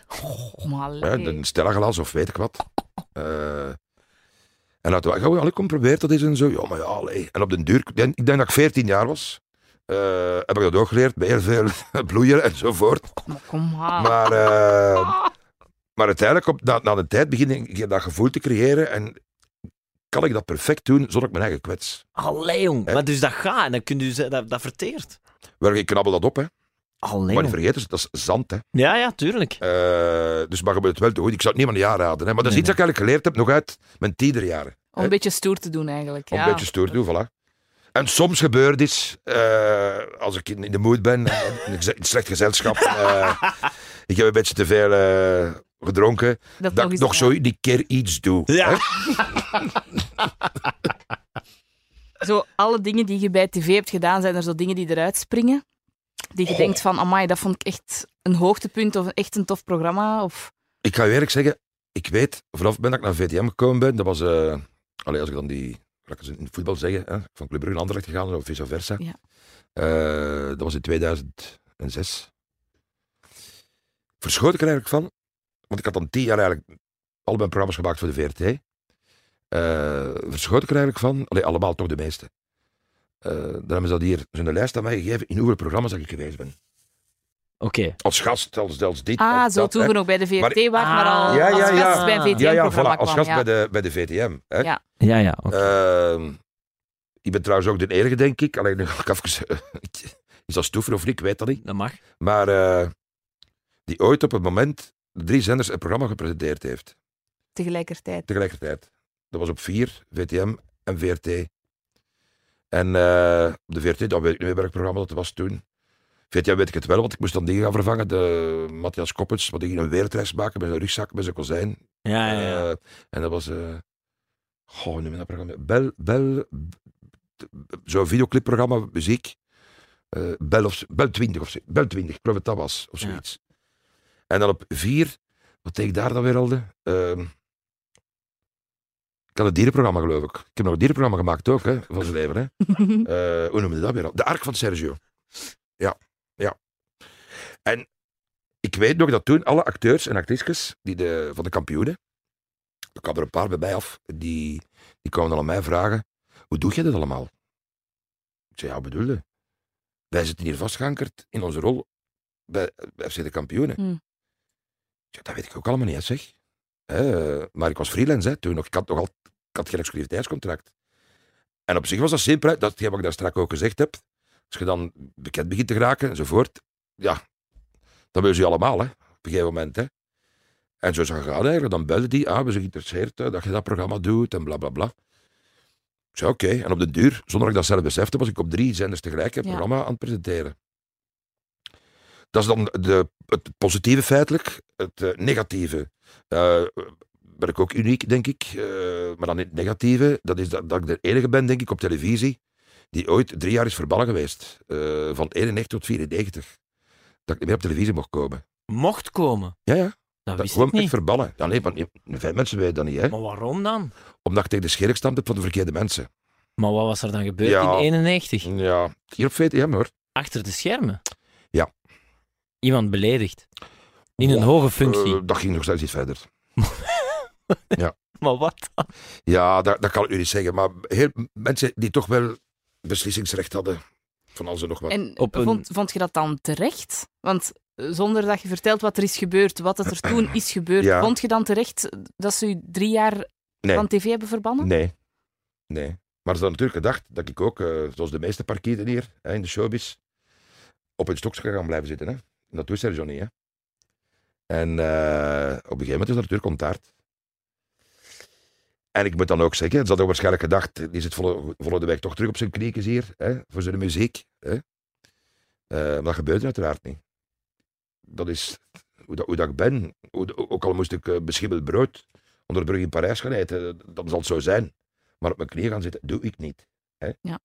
Allee. een Stella-glas of weet ik wat. Eh, en laten we, gaan we alle kom probeer dat eens en zo. Ja, maar ja, allee. En op den duur, ik denk, ik denk dat ik 14 jaar was, eh, heb ik dat ook geleerd, bij heel veel bloeien enzovoort. Maar kom maar. Maar, eh, maar uiteindelijk, op, na, na de tijd, begin ik dat gevoel te creëren en kan ik dat perfect doen zonder ik mijn eigen kwets. Allee, jong. Maar dus dat gaat en dan kun je dat, dat verteert. Wel, ik knabbel dat op, hè. Maar niet vergeten, dat is zand, hè. Ja, ja, tuurlijk. Eh, dus moet het wel doen. Ik zou het niemand aanraden, hè. Maar dat is Nee, iets dat ik eigenlijk geleerd heb nog uit mijn tienerjaren. Om een beetje stoer te doen, eigenlijk. Om Ja. een beetje stoer te doen, voilà. En soms gebeurt iets, eh, als ik in, de mood ben, in, slecht gezelschap, eh, ik heb een beetje te veel gedronken, Dat, dat ik eens- nog zo een keer iets doe. Ja. hè. Zo, alle dingen die je bij tv hebt gedaan, zijn er zo dingen die eruit springen? Die je Goh. denkt van, amai, dat vond ik echt een hoogtepunt of echt een tof programma? Of... Ik ga je eerlijk zeggen, ik weet, vanaf moment dat ik naar VTM gekomen ben, dat was, eh allee, als ik dan die, laat ik eens in het voetbal zeggen, hè, van Club Brugge naar Anderlecht gegaan, of vice versa. Ja. Eh, dat was in 2006. Verschoot ik er eigenlijk van, want ik had dan tien jaar eigenlijk al mijn programma's gemaakt voor de VRT. Eh verschoot ik er eigenlijk van, allee, allemaal toch de meeste. Eh, dan hebben ze dat hier zo'n lijst aan mij gegeven in hoeveel programma's dat ik geweest ben. Oké. Als gast, als, als dit, Ah, als zo dat, toen nog bij de VRT Maar- was, maar al Ah. Ja, ja, als ja. gast bij een Ja, Ja, ja, voilà, als gast ja. bij, de, bij de VTM. Hè. Ja. Ja, ja. oké. Ehm, ik ben trouwens ook de enige, denk ik. Alleen nu ga ik even... is dat stoever of niet? Ik weet dat niet. Dat mag. Maar eh, die ooit op het moment de drie zenders een programma gepresenteerd heeft. Tegelijkertijd. Tegelijkertijd. Dat was op vier, VTM en VRT. En eh, op de VRT, dat weet ik niet meer welk programma dat was toen. VTM weet ik het wel, want ik moest dan dingen gaan vervangen. De Matthias Koppens, wat die ging een wereldreis maken met zijn rugzak, met zijn kozijn. Ja, ja, ja. Eh, en dat was. eh goh, je dat programma? Bel. Bel Zo'n videoclipprogramma, muziek. Eh, Bel, of, Bel 20 of zo. Bel 20, ik geloof dat dat was. Of Ja. zoiets. En dan op vier, wat deed ik daar dan weer al? de? Ik had een dierenprogramma, geloof ik. Ik heb nog een dierenprogramma gemaakt ook, hè, van zijn leven. Hè. Eh, hoe noemde dat weer al? De Ark van Sergio. Ja, ja. En ik weet nog dat toen alle acteurs en actrices die de, van de kampioenen, er kwamen er een paar bij mij af, die, die kwamen dan aan mij vragen, hoe doe je dat allemaal? Ik zei, ja, wat bedoel je? Wij zitten hier vastgeankerd in onze rol bij, bij FC de kampioenen. Hmm. Ik zei, dat weet ik ook allemaal niet, zeg. Eh, maar ik was freelance hè, toen nog. Ik had, nog al, ik had geen exclusiviteitscontract. En op zich was dat simpel. hè. Dat wat ik daar straks ook gezegd heb. Als je dan bekend begint te geraken enzovoort. Ja, dan willen ze je allemaal, hè. Op een gegeven moment, hè. En zo is het gegaan eigenlijk. Dan belden die, ah, we zijn geïnteresseerd hè, dat je dat programma doet en bla bla bla. Ik zei oké. En op de duur, zonder dat ik dat zelf besefte, was ik op drie zenders tegelijk een Ja. programma aan het presenteren. Dat is dan de, het positieve feitelijk. Het eh, negatieve. eh, ben ik ook uniek, denk ik. Eh, maar dan het negatieve, dat is dat, dat ik de enige ben, denk ik, op televisie, die ooit drie jaar is verbannen geweest. Van 91 tot 94. Dat ik niet meer op televisie mocht komen. Mocht komen. Ja, ja. Dat Dat, wist gewoon niet. verbannen. Ja, nee, want vijf mensen weten dat niet, hè. Maar waarom dan? Omdat ik tegen de scheer gestampt heb van de verkeerde mensen. Maar wat was er dan gebeurd Ja. in 91? Ja, hier op VTM, hoor. Achter de schermen? Ja. Iemand beledigd. In een Wow, hoge functie. Eh, dat ging nog steeds iets verder. maar wat dan? Ja, dat, dat kan ik nu niet zeggen. Maar heel, mensen die toch wel beslissingsrecht hadden van alles en nog wat. En Op een- vond, vond je dat dan terecht? Want zonder dat je vertelt wat er is gebeurd, wat er toen is gebeurd, Ja. vond je dan terecht dat ze je drie jaar Nee. van tv hebben verbannen? Nee. Nee. Maar ze hadden natuurlijk gedacht dat ik ook, eh, zoals de meeste parkieten hier hè, in de showbiz, op een stokje ga gaan blijven zitten. Hè. En dat doet Sergio niet. Hè. En eh, op een gegeven moment is dat natuurlijk ontaard. En ik moet dan ook zeggen, ze hadden waarschijnlijk gedacht, die zit volle, volle de weg toch terug op zijn kniekjes hier, hè, voor zijn muziek. Hè. Eh, maar dat gebeurt uiteraard niet. Dat is hoe dat, hoe dat ik ben. Hoe, ook al moest ik beschimmeld brood onder de brug in Parijs gaan eten, dan zal het zo zijn. Maar op mijn knieën gaan zitten, doe ik niet. Hè? Ja.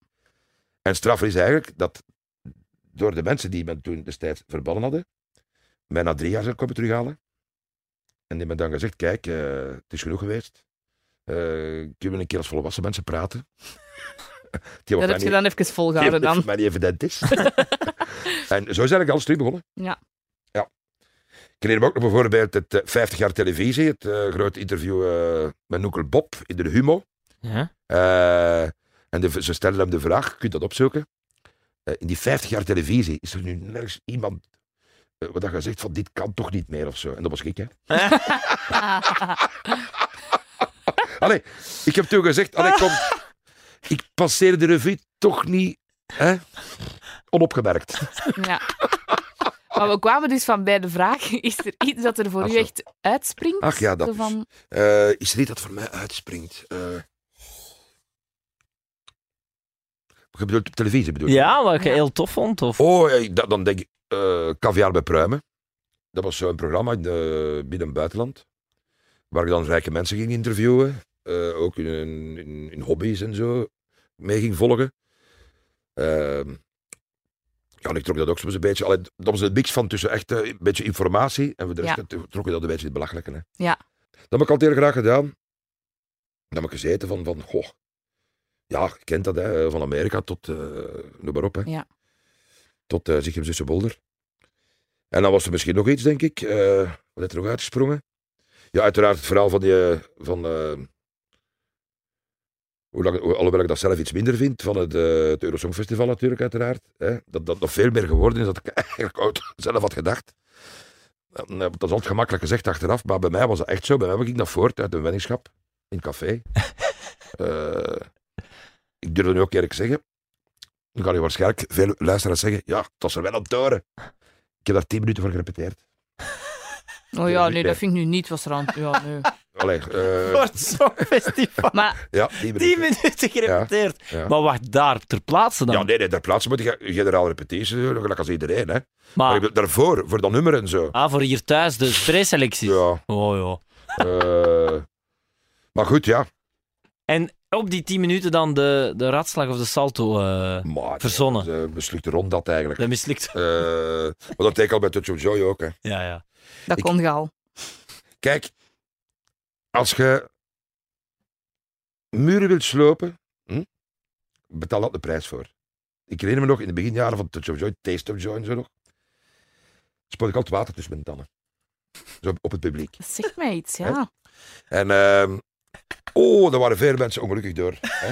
En straf is eigenlijk dat door de mensen die me toen destijds verbannen hadden, mij na drie jaar zijn komen terughalen. En die hebben dan gezegd, kijk, eh, het is genoeg geweest. Eh kunnen we een keer als volwassen mensen praten? Die Dat heb je dan even volgehouden dan. mij niet evident is. en zo is eigenlijk alles terug begonnen. Ja. Ja. Ik herinner me ook nog bijvoorbeeld het eh, 50 jaar televisie, het eh, grote interview eh, met Noekel Bob in de Humo. Ja? Eh, en de, ze stellen hem de vraag, je kunt dat opzoeken. Eh, in die 50 jaar televisie is er nu nergens iemand eh, wat dat je zegt van dit kan toch niet meer of zo. En dat was ik, hè. Allee, ik heb toen gezegd, allee, kom, ik passeer de revue toch niet hè, onopgemerkt. ja. Maar we kwamen dus van bij de vraag, is er iets dat er voor Ach u echt uitspringt? Ach ja, dat Zo is- van, Eh, is er iets dat voor mij uitspringt? Je bedoelt op televisie bedoel je? Ja, wat je Ja. heel tof vond? Of? Oh, dat, dan denk ik eh caviar bij pruimen. Dat was zo'n programma in, de, binnen het buitenland. Waar ik dan rijke mensen ging interviewen. eh, ook in, in, in hobby's en zo mee ging volgen. Ehm, Ja, en ik trok dat ook soms een beetje. Allee, dat was een mix van tussen echt eh, een beetje informatie en voor de rest Ja. eh, trok je dat een beetje in het belachelijke. Hè. Ja. Dat heb ik altijd heel graag gedaan. Dat heb ik gezeten van, van goh, ja, je kent dat, hè, van Amerika tot, eh noem maar op, hè. Ja. Tot uh, Zichem Zussenbolder. En dan was er misschien nog iets, denk ik. eh, wat is er nog uitgesprongen? Ja, uiteraard het verhaal van die, eh, van, eh, hoe lang, hoe- alhoewel ik dat zelf iets minder vind, van het, eh het Eurosongfestival natuurlijk, uiteraard. Hè, dat dat nog veel meer geworden is dan ik eigenlijk ooit zelf had gedacht. En, eh, Dat is altijd gemakkelijk gezegd achteraf, maar bij mij was dat echt zo. Bij mij ging dat voort uit een weddingschap in een café. Eh, ik durf het nu ook eerlijk zeggen. Dan gaan je waarschijnlijk veel luisteraars zeggen, ja, het was er wel aan het horen. Ik heb daar tien minuten voor gerepeteerd. Oh Ja, nee, dat vind ik nu niet was rand. Ja, nee. Allee, eh, Voor het Songfestival. Maar ja, tien minuten. 10 minuten gerepeteerd. Ja. Maar wacht, daar ter plaatse dan. Ja, nee, nee, ter plaatse moet je generaal repetitie doen, gelijk als iedereen. Hè. Maar daarvoor, voor dat nummer en zo. ah, voor hier thuis, de preselectie. Ja, Oh ja. eh, maar goed, ja. En op die 10 minuten dan de, de ratslag of de salto eh Maar, verzonnen. Ja, eh, mislukte rond dat eigenlijk. Dat mislukt. Eh, maar dat deed ik al bij Touch of Joy ook. Hè. Ja, ja. dat Ik- kon je al. Kijk, als je muren wilt slopen, hm, betaal dat de prijs voor. Ik herinner me nog in de beginjaren van Touch of Joy, Taste of Joy en zo nog. Spoot ik altijd water tussen mijn tanden. Zo op het publiek. Dat zegt mij iets, ja. En ehm oh, daar waren veel mensen ongelukkig door. Hè.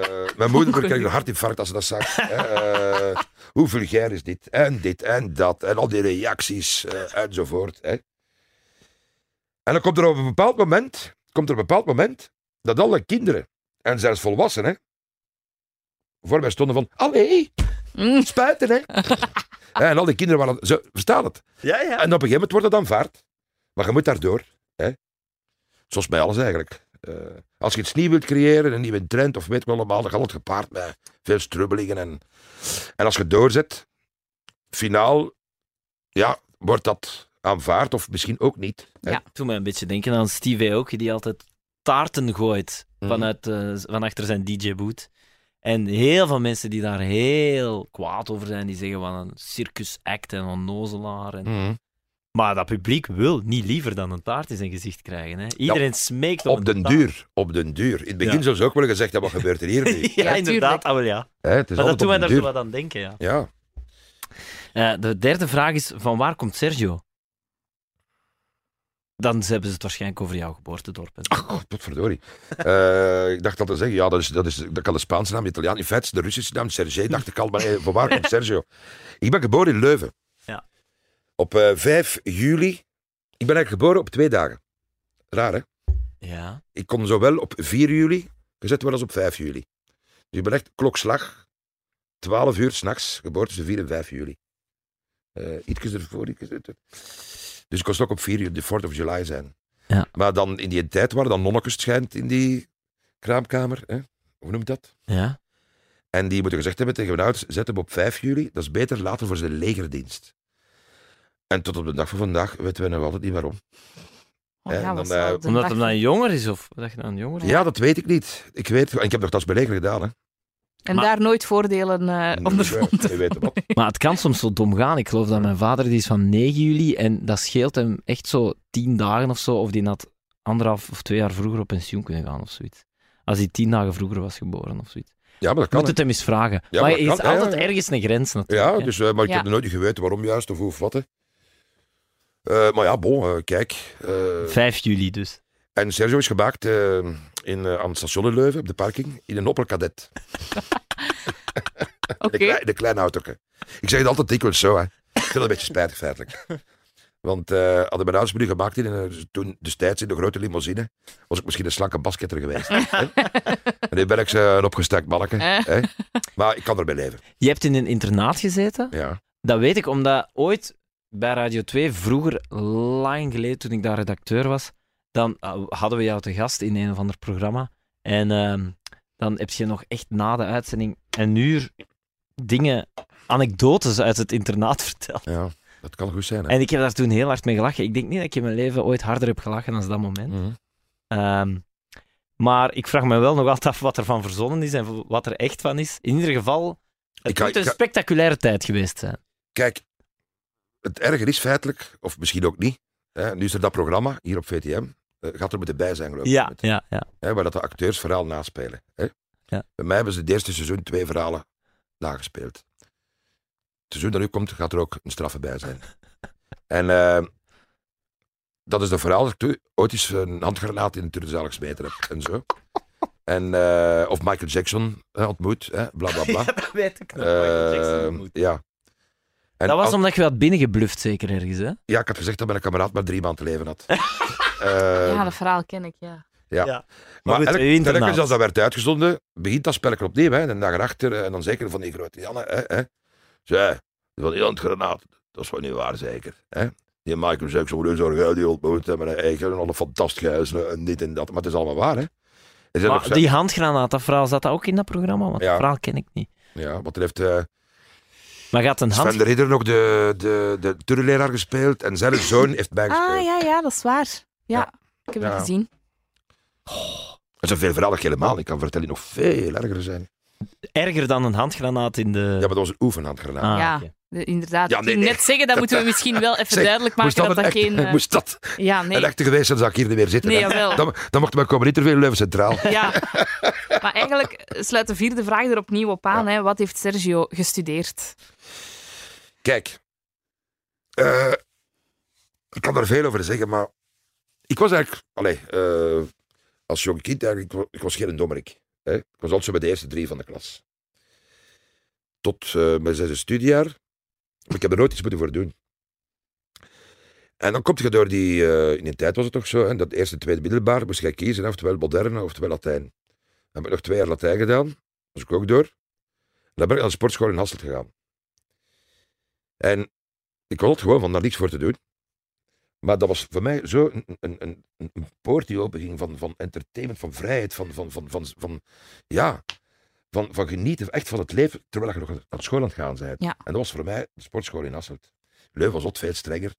Eh, mijn moeder kreeg een hartinfarct als ze dat zag. Hè. Eh, hoe vulgair is dit? En dit en dat. En al die reacties eh, enzovoort. Hè. En dan komt er op een bepaald moment, komt er een bepaald moment dat alle kinderen, en zelfs volwassenen, voor mij stonden van, allee, Mm. spuiten hè. En al die kinderen waren, zo, verstaan het? Ja, ja. En op een gegeven moment wordt het aanvaard. Maar je moet daardoor. Hè? Zoals bij alles eigenlijk. Eh, als je iets nieuw wilt creëren, een nieuwe trend of weet ik wel allemaal, dan gaat het gepaard met veel strubbelingen. En, en als je doorzet, finaal, ja, wordt dat aanvaard of misschien ook niet. Hè? Ja. Toen mij een beetje denken aan Steve Aoki, die altijd taarten gooit Mhm. vanuit, eh, van achter zijn DJ-boot. En heel veel mensen die daar heel kwaad over zijn, die zeggen van een circus act en een nozelaar. En... Mhm. Maar dat publiek wil niet liever dan een taart in zijn gezicht krijgen. Hè? Iedereen smeekt op Op een den taart. duur, op den duur. In het begin Ja. ze ook wel gezegd hebben, wat gebeurt er hier nu? ja, Ja, inderdaad. Ah, wel, ja. Hè, het is Maar dat altijd doen wij daar zo wat aan denken, ja. Ja, Eh, de derde vraag is, van waar komt Sergio? Dan hebben ze het waarschijnlijk over jouw geboortedorp. hè. Oh, potverdorie. Eh, ik dacht al te zeggen, ja, dat, is, dat, is, dat kan de Spaanse naam, de Italiaan. In feite, de Russische naam, Sergej, dacht ik al. Maar hey, van waar komt Sergio? Ik ben geboren in Leuven. Op eh 5 juli. Ik ben eigenlijk geboren op twee dagen. Raar, hè? Ja. Ik kon zowel op 4 juli gezet worden als op 5 juli. Dus ik ben echt klokslag. 12 uur s'nachts, geboren tussen 4 en 5 juli. Eh iets ervoor, iets ervoor. Dus ik kon ook op 4 juli, de 4th of July zijn. Ja. Maar dan in die tijd waren dan nonnekes schijnt in die kraamkamer. Hè? Hoe noemt dat? Ja. En die moeten gezegd hebben tegen hun ouders, zet hem op 5 juli, dat is beter later voor zijn legerdienst. En tot op de dag van vandaag weten we nog altijd niet waarom. Oh, Ja, dan, eh, Omdat dag hij dan jonger is, of dat je dan jonger is? Ja, dat weet ik niet. Ik weet, en ik heb nog dat bij leger gedaan. Hè. En Maar- daar nooit voordelen eh ondervonden. Je weet wat. Maar het kan soms zo dom gaan. Ik geloof dat mijn vader, die is van 9 juli, en dat scheelt hem echt zo 10 dagen of zo, of die had anderhalf of twee jaar vroeger op pensioen kunnen gaan of zoiets. Als hij tien dagen vroeger was geboren of zoiets. Ja, maar dat kan. Moet het hem eens vragen. Ja, maar maar er is kan, altijd ja. ergens een grens natuurlijk. Ja, dus, eh, maar ik Ja. heb nooit geweten waarom juist of hoe of wat. Hè. Eh, maar ja, bon, eh, kijk. eh, 5 juli dus. en Sergio is gemaakt eh, in, eh, aan het station in Leuven, op de parking, in een Opel Kadett. Oké. De, klei- de kleine auto. Ik zeg het altijd dikwijls zo, hè. Ik vind dat een beetje spijtig, feitelijk. Want eh hadden mijn ouders me nu gemaakt in, een- toen destijds in de grote limousine, was ik misschien een slanke basketter geweest. hè. En nu ben ik ze een opgestakt. Eh. Hè. Maar ik kan erbij leven. Je hebt in een internaat gezeten. Ja. Dat weet ik omdat ooit bij Radio 2, vroeger, lang geleden, toen ik daar redacteur was, dan eh, hadden we jou te gast in een of ander programma. En ehm, dan heb je nog echt na de uitzending een uur dingen, anekdotes uit het internaat verteld. ja, dat kan goed zijn. Hè. En ik heb daar toen heel hard mee gelachen. Ik denk niet dat ik in mijn leven ooit harder heb gelachen dan dat moment. Mhm. Ehm, maar ik vraag me wel nog altijd af wat er van verzonnen is en wat er echt van is. In ieder geval, Het moet een spectaculaire tijd geweest zijn. Kijk, het erger is feitelijk, of misschien ook niet. Hè, nu is er dat programma hier op VTM. eh, gaat er moeten bij zijn, geloof ik. Ja, Met- ja, ja. hè, waar dat de acteurs verhaal naspelen. Hè. Ja. Bij mij hebben ze het eerste seizoen twee verhalen nagespeeld. Het seizoen dat nu komt, gaat er ook een straffe bij zijn. en eh, dat is de verhaal dat ik ooit eens een handgranaat in de turnzaal gesmeten heb. En zo. En, eh, of Michael Jackson ontmoet, hè, bla bla bla. dat weet ik Eh, ja. En dat was als- omdat je had binnengebluft, zeker ergens, hè? Ja, ik had gezegd dat mijn kameraad maar drie maanden te leven had. Eh, ja, dat verhaal ken ik, ja. Ja. Ja. Maar goed, elk, telkens als dat werd uitgezonden, begint dat spelletje opnieuw. Hè, de dag erachter. En dan zeker van die grote Janne. Hè, hè. Zij, van die handgranaat. Dat is wel niet waar, zeker. Hè. Die Michael Jackson, hoe zou jij die ontmoet hebben? En eigen en alle fantastisch huis en dit en dat. Maar het is allemaal waar, hè. Maar zo- die handgranaat, dat verhaal, zat dat ook in dat programma? Want Ja. dat verhaal ken ik niet. Ja, want er heeft eh, Maar gaat een hand... Sven de Ridder nog de, de, de turnleraar gespeeld. En zijn zoon heeft bijgespeeld. Ah, ja, ja, dat is waar. Ja, Ja. ik heb Ja. het gezien. Er zijn veel verhalen dat ik helemaal niet kan vertellen, die nog veel erger zijn. Erger dan een handgranaat in de... Ja, maar dat was een oefenhandgranaat. Ah, ja, inderdaad. Ja, ik nee, net zeggen, dat moeten we misschien wel even Zeg, duidelijk Moest maken dat, dat dat een geen... eh, moest dat Ja, een nee. echte geweest zijn, zou ik hier niet meer zitten. Nee. Dan, dan mocht mijn komen interview in Leuven Centraal. Ja, maar eigenlijk sluit de vierde vraag er opnieuw op aan. Hè. Wat heeft Sergio gestudeerd? Kijk, eh, ik kan daar veel over zeggen, maar ik was eigenlijk, allee, eh, als jong kind eigenlijk, ik wa- ik was geen dommerik. Hè. Ik was altijd zo bij de eerste drie van de klas. Tot eh, mijn zesde studiejaar. Maar ik heb er nooit iets moeten voor doen. En dan komt je door die, in die tijd was het toch zo, hè, dat eerste, tweede middelbaar, moest jij kiezen, oftewel moderne, oftewel Latijn. Dan heb ik nog twee jaar Latijn gedaan, was ik ook door. En dan ben ik naar de sportschool in Hasselt gegaan. En ik had het gewoon van daar niks voor te doen. Maar dat was voor mij zo een, een, een, een- poort die openging van, van entertainment, van vrijheid, van, van, van, van, van, ja, van, van genieten echt van het leven, terwijl je nog naar school aan het gaan bent. Ja. En dat was voor mij de sportschool in Hasselt. Leuven was wat veel strenger.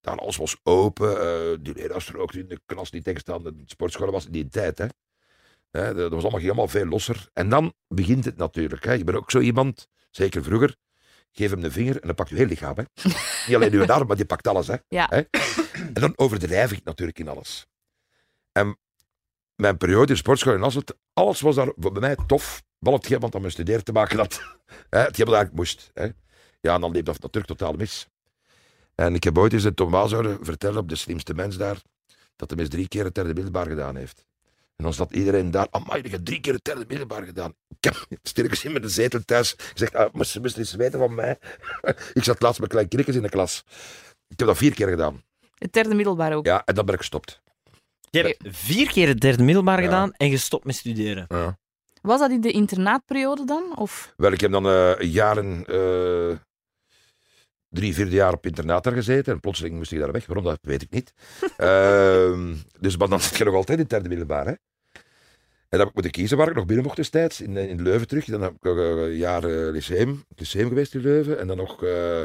Dan alles was open. eh die leraars rookten in de klas niet tegenstaan. De sportschool was in die tijd. Hè. Hè, dat was allemaal, allemaal veel losser. En dan begint het natuurlijk. Hè. Je bent ook zo iemand, zeker vroeger. Geef hem de vinger en dan pakt je heel lichaam. Hè. Niet alleen je arm, maar die pakt alles. Hè. Ja. Hè. En dan overdrijf ik natuurlijk in alles. En mijn periode in de sportschool in Hasselt, alles was daar voor bij mij tof. Behalve hetgeen wat aan mijn studeren te maken had. Hè, hetgeen wat eigenlijk moest. Hè. Ja, en dan liep dat natuurlijk totaal mis. En ik heb ooit eens een horen vertellen op de slimste mens daar, dat hij eens drie keer het derde middelbaar gedaan heeft. En dan zat iedereen daar, amai, je hebt drie keer het derde middelbaar gedaan. Ik heb sterk gezien met de zetel thuis. Ik zeg, ah, moest ze iets weten van mij. ik zat laatst met kleine krikkers in de klas. Ik heb dat vier keer gedaan. Het derde middelbaar ook. Ja, en dan ben ik gestopt. Je hebt vier keer het derde middelbaar Ja. gedaan en gestopt met studeren. Ja. Was dat in de internaatperiode dan? Of? Wel, ik heb dan eh, jaren, eh, drie, vierde jaar op internaat daar gezeten. En plotseling moest ik daar weg. Waarom, dat weet ik niet. Ehm, dus, maar dan zit je nog altijd in het derde middelbaar. Hè? En dan heb ik moeten kiezen waar ik nog binnen mocht destijds. In, in Leuven terug. Dan heb ik nog een jaar eh, lyceum, lyceum geweest in Leuven. En dan nog eh,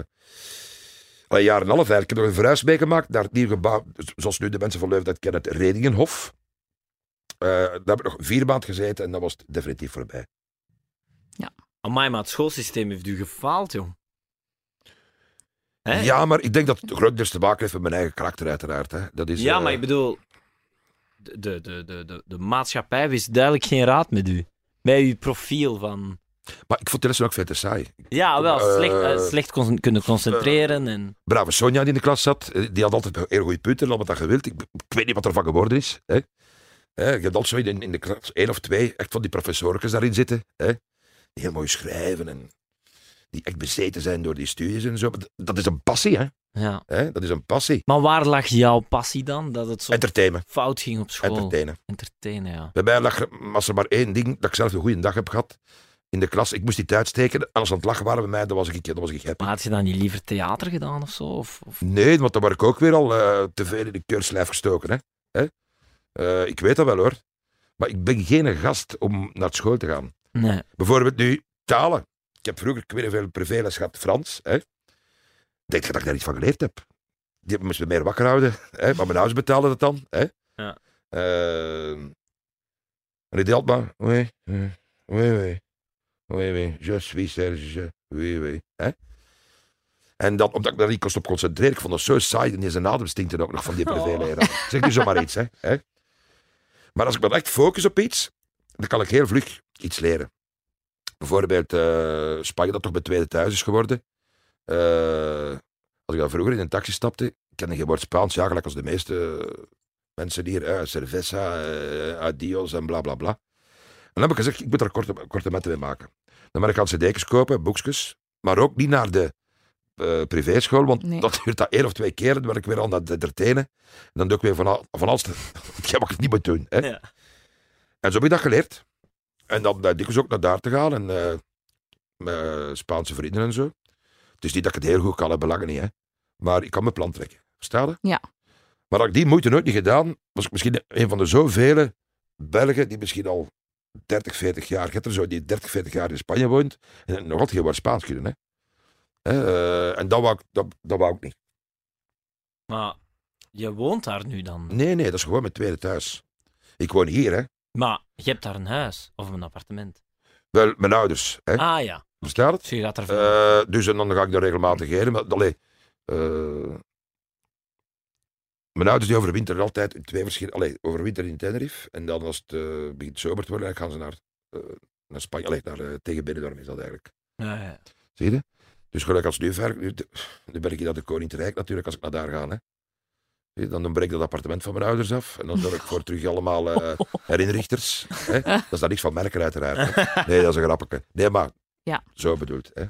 een jaar en een half. eigenlijk. Ik heb nog een verhuis meegemaakt naar het nieuwe gebouw. Zoals nu de mensen van Leuven dat kennen, het Redingenhof. Eh, daar heb ik nog vier maanden gezeten en dan was het definitief voorbij. Amai, maar het schoolsysteem heeft u gefaald, jong. Hè? Ja, maar ik denk dat het grotendeels te maken heeft met mijn eigen karakter, uiteraard. Hè. Dat is, Ja, eh, maar ik bedoel, de, de, de, de, de, maatschappij wist duidelijk geen raad met u. Bij uw profiel van... maar ik vond de lessen ook te saai. Ja, wel, Eh, slecht, eh, slecht con- kunnen concentreren en... Brave Sonja die in de klas zat, eh, die had altijd heel goede punten, al wat dat gewild. Ik, ik weet niet wat ervan geworden is. Hè. Hè, je hebt altijd zo in, in de klas één of twee echt van die professorkes daarin zitten. Hè, die heel mooi schrijven en die echt bezeten zijn door die studies en zo. Dat is een passie, hè. Ja. hè? Dat is een passie. Maar waar lag jouw passie dan? Dat het zo Entertainen. fout ging op school? Entertainen. Entertainen, ja. Bij mij lag was er maar één ding dat ik zelf een goede dag heb gehad. In de klas, ik moest die tijd steken. En als ze aan het lachen waren bij mij, dan was ik, dan was ik happy. Maar had je dan niet liever theater gedaan of zo? Of, of... Nee, want dan word ik ook weer al eh, te veel in de keurslijf gestoken. Hè? Hè? Eh, ik weet dat wel hoor. Maar ik ben geen gast om naar school te gaan. Nee. Bijvoorbeeld nu talen. Ik heb vroeger, ik weet niet veel, privéles gehad Frans. Hè? Denk je dat ik daar iets van geleerd heb? Die moesten me meer wakker houden. Hè? Maar mijn ouders betaalden dat dan. Hè? Ja. Eh, en die deelt maar. Oui, oui, oui, oui. Je suis Serge. Oui, oui. Hè? En dan, omdat ik daar niet kost op concentreer, ik vond dat zo saai. En zijn adem stinkt er ook nog van die privéleraar. Ik Zeg nu zomaar iets, hè? hè? Maar als ik me echt focus op iets, dan kan ik heel vlug iets leren. Bijvoorbeeld eh, Spanje, dat toch bij tweede thuis is geworden. Eh, als ik dan vroeger in een taxi stapte, kende je woord Spaans, ja, gelijk als de meeste mensen hier, eh, cerveza, eh, adios en bla bla bla. En dan heb ik gezegd, ik moet er korte, korte metten mee maken. Dan ben ik gaan cd'tjes kopen, boekjes, maar ook niet naar de eh privéschool, want Nee. dat duurt dat één of twee keer, dan ben ik weer aan dat entertainen. En dan doe ik weer van, al- van alles, hetgeen wat ik niet moet doen. Hè. Ja. En zo heb ik dat geleerd. En dan uh, dikwijls ook naar daar te gaan en eh, met Spaanse vrienden en zo. Het is niet dat ik het heel goed kan, dat belangen niet, hè. Maar ik kan mijn plan trekken. Versta je? Ja. Maar had ik die moeite nooit niet gedaan, was ik misschien een van de zoveel Belgen die misschien al 30, 40 jaar, je er zo die 30, 40 jaar in Spanje woont en nog altijd heel wat Spaans kunnen, hè. Hè, eh, en dat wou, ik, dat, dat wou ik niet. Maar je woont daar nu dan. Nee, nee, dat is gewoon mijn tweede thuis. Ik woon hier, hè. Maar je hebt daar een huis of een appartement. Wel, mijn ouders, hè. Ah ja, Versta je het? dus je gaat er van. Eh, dus en dan ga ik daar regelmatig heen. Maar, allee, eh, mijn ouders die overwinteren altijd in twee verschillende... Allee, overwinteren in Tenerife. En dan als het eh, begint zomer te worden, gaan ze naar, naar Spanje. Allee, naar, uh, tegen Benidorm is dat eigenlijk. ja, ja. Zie je? Dus gelijk als nu ver... Nu, nu ben ik hier dat de koning te rijk natuurlijk, als ik naar daar ga. Hè. Je, Dan, breek ik dat appartement van mijn ouders af. En dan zorg ik voor terug allemaal eh herinrichters. Hè. Dat is daar niks van merken uiteraard. Hè. Nee, dat is een grappige. Nee, maar... Ja. Zo bedoeld. Hè.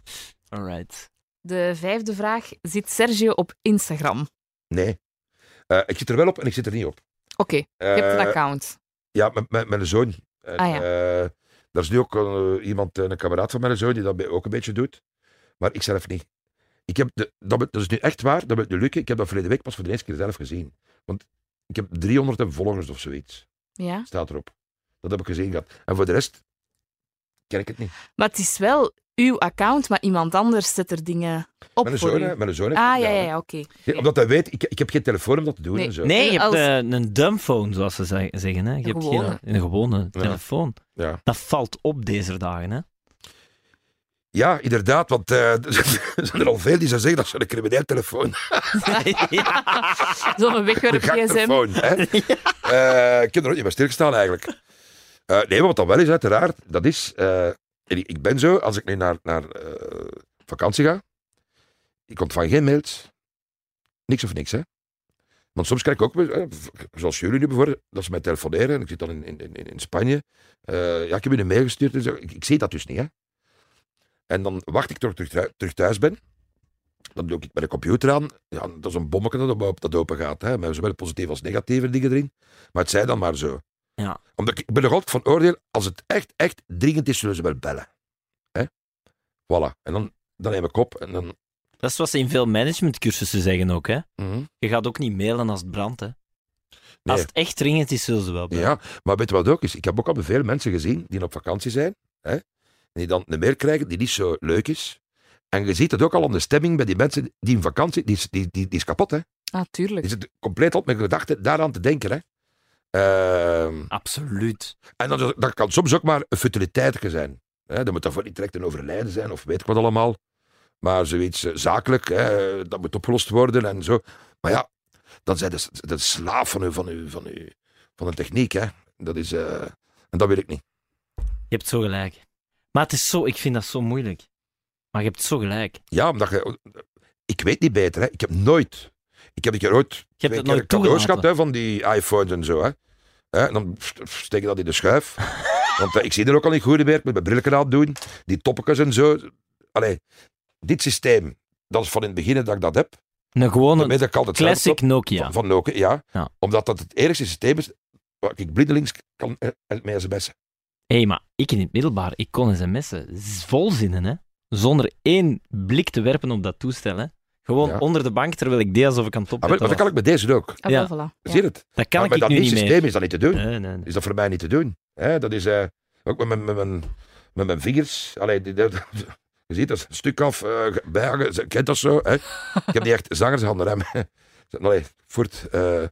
Alright. De vijfde vraag. Zit Sergio op Instagram? Nee. Eh, ik zit er wel op en ik zit er niet op. Oké, je hebt een Eh, account. Ja, met, met mijn zoon. En, Ah, ja. eh, daar is nu ook eh, iemand, een kameraad van mijn zoon, die dat ook een beetje doet. Maar ik zelf niet. Ik heb de, dat, is nu echt waar, dat moet nu lukken. Ik heb dat verleden week pas voor de eerste keer zelf gezien. Want ik heb 300 en volgers of zoiets. Ja. Staat erop. Dat heb ik gezien gehad. En voor de rest ken ik het niet. Maar het is wel uw account, maar iemand anders zet er dingen op Mijn voor zoon, u. mijn zoon heeft Ah, ja, ja, oké. Ja, Omdat hij weet, ik, ik heb geen telefoon om dat te doen Nee. en zo. Nee, je hebt Als- eh, een dumbphone, zoals ze ze- zeggen. Hè. Je hebt gewone. geen een gewone telefoon. Ja. Dat valt op deze dagen. Hè. Ja, inderdaad, want eh, er zijn er al veel die zou zeggen dat ze een crimineel telefoon Zo'n wegwerp gsm. hè? Eh, ik heb er ook niet bij stilgestaan eigenlijk. Eh, nee, maar wat dan wel is, uiteraard, dat is... ik, ben zo, als ik nu naar, naar vakantie ga, ik ontvang geen mails. Niks of niks, hè. Want soms krijg ik ook, zoals jullie nu bijvoorbeeld, dat ze mij telefoneren en ik zit dan in, in, in, in Spanje. Ja, ik heb je een mail gestuurd en zo. Ik, ik zie dat dus niet, hè. En dan wacht ik tot ik terug, thu- terug thuis ben. Dan doe ik met de computer aan. Ja, dat is een bommetje dat, op- dat open gaat. Hè, met zowel positieve als negatieve dingen erin. Maar het zij dan maar zo. Ja. Omdat ik, ik ben nog altijd van oordeel, als het echt, echt dringend is, zullen ze wel bellen. Hè? Voilà. En dan, dan neem ik op en dan... Dat is wat ze in veel managementcursussen zeggen ook. Hè. Mhm. Je gaat ook niet mailen als het brandt. Hè. Nee. Als het echt dringend is, zullen ze wel bellen. Ja, maar weet je wat ook is? Ik heb ook al veel mensen gezien die op vakantie zijn. Hè? En die dan een mail krijgen die niet zo leuk is. En je ziet het ook al aan de stemming bij die mensen die in vakantie, die is, die, die, die is kapot. Hè? Ah, tuurlijk. Die zit compleet op met gedachten daaraan te denken. Hè? Ehm, Absoluut. En dan, dat kan soms ook maar een futiliteitje zijn. Hè? Dat moet daarvoor niet direct een overlijden zijn of weet ik wat allemaal. Maar zoiets eh, zakelijk, hè? dat moet opgelost worden en zo. Maar ja, dan zijn de, de slaaf van, u, van, u, van, u, van de techniek. Hè? Dat is, eh, en dat wil ik niet. Je hebt zo gelijk. Maar het is zo, ik vind dat zo moeilijk. Maar je hebt zo gelijk. Ja, omdat je, ik weet niet beter. Hè? Ik heb nooit. Ik heb een keer ooit Je hebt twee het nooit cadeaus gehad hè, van die iPhones en zo. Hè? Hè, en dan st- steek ik dat in de schuif. Want eh, ik zie er ook al niet goed meer. Ik moet mijn aan doen. Die toppetjes en zo. Allee, dit systeem, dat is van in het begin dat ik dat heb. Een gewone ik classic. Nokia. Van, van Nokia, ja. Ja. Omdat dat het enigste systeem is waar ik blindelings kan eh, met sms'en. Hé, maar ik in het middelbaar, ik kon sms'en vol zinnen, hè. Zonder één blik te werpen op dat toestel, hè. Gewoon Ja. onder de bank, terwijl ik deed alsof ik aan het Ah, maar, opletten maar dat kan ik met deze ook. Ah, Ja. voilà. Zie je het? Dat kan maar ik met dat nu niet systeem meer. is dat niet te doen. Nee, nee, nee. is dat voor mij niet te doen. Hè? Dat is eh, ook met mijn, met mijn, met mijn vingers. Allee, die, die- je ziet, dat is een stuk af, eh bergen, je kent dat zo. Hè? Ik heb niet echt zangershanden. Hè? Allee, voort. eh.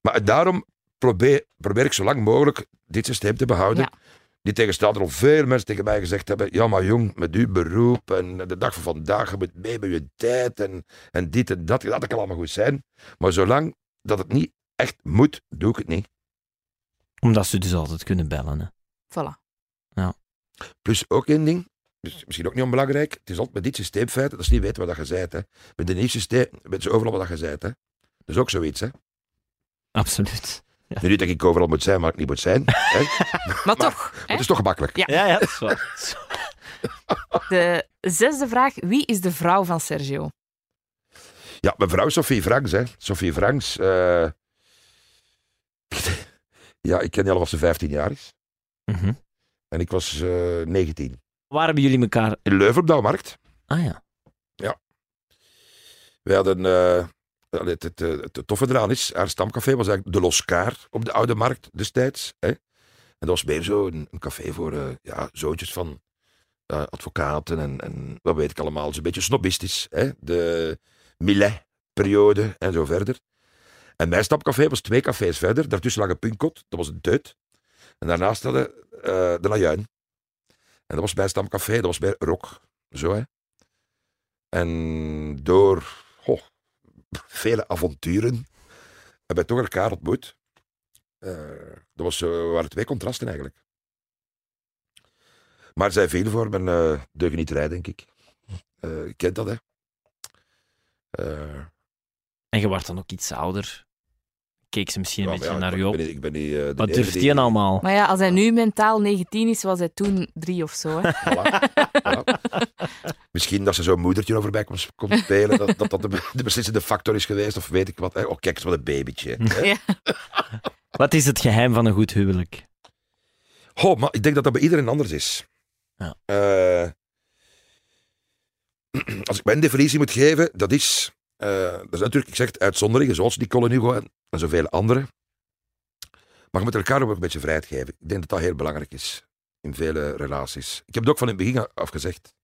maar daarom probeer, probeer ik zo lang mogelijk dit systeem te behouden. Ja. Die tegenstander al veel mensen tegen mij gezegd hebben: Ja, maar jong, met uw beroep en de dag van vandaag, je moet mee met je tijd en, en dit en dat. Dat kan allemaal goed zijn. Maar zolang dat het niet echt moet, doe ik het niet. Omdat ze dus altijd kunnen bellen. Hè. Voilà. Plus ook één ding, dus misschien ook niet onbelangrijk. Het is altijd met dit systeemfeiten, dat is niet weten wat je zei. Hè. Met een nieuw systeem weten ze overal wat je zei. Hè. Dat is ook zoiets. Hè. Absoluut. Nu niet dat ik overal moet zijn, maar ik niet moet zijn. Hè. Maar, toch, hè? Het is toch gemakkelijk. Ja. Ja, ja, dat is waar. de zesde vraag. Wie is de vrouw van Sergio? Ja, mevrouw Sophie Franks, hè. Sophie Franks. eh, ja, ik ken die al als ze 15 jaar is. Mhm. En ik was eh 19. Waar hebben jullie elkaar... In Leuven op de Markt. Ah ja. We hadden... eh, het, het, het, toffe eraan is, haar stamcafé was eigenlijk de Loscar op de Oude Markt destijds. Hè. En dat was meer zo een, café voor eh, ja, zoontjes van eh, advocaten en, en wat weet ik allemaal. Dus een beetje snobistisch. Hè. De Millet-periode en zo verder. En mijn stapcafé was twee cafés verder. Daartussen lag een Punkot, dat was een Teut. En daarnaast hadden eh de Lajuin. En dat was mijn stamcafé, dat was bij Rock. Zo hè. En door vele avonturen hebben toch elkaar ontmoet. Eh, dat was, zo- waren twee contrasten eigenlijk. Maar zij viel voor mijn uh, deugeniterij, denk ik. Eh je kent dat, hè? Eh, En je wordt dan ook iets ouder. Keek ze misschien een ja, beetje maar ja, naar ik je op. ben, niet- ik ben niet, eh, de Wat enige durft die- allemaal? Maar ja, als hij nu mentaal 19 is, was hij toen drie of zo. Hè? Voilà, voilà. Misschien dat ze zo'n moedertje overbij komt, komt spelen, dat dat, dat de, de beslissende factor is geweest, of weet ik wat. Hè. Oh, kijk eens wat een babytje. Hè. Wat is het geheim van een goed huwelijk? Goh, maar ik denk dat dat bij iedereen anders is. Ja. Eh, als ik mijn definitie moet geven, dat is... eh dat is natuurlijk, ik zeg het, uitzonderingen, zoals en Hugo en, en zoveel anderen. Maar je moet elkaar ook een beetje vrijheid geven. Ik denk dat dat heel belangrijk is in vele relaties. Ik heb het ook van in het begin af gezegd.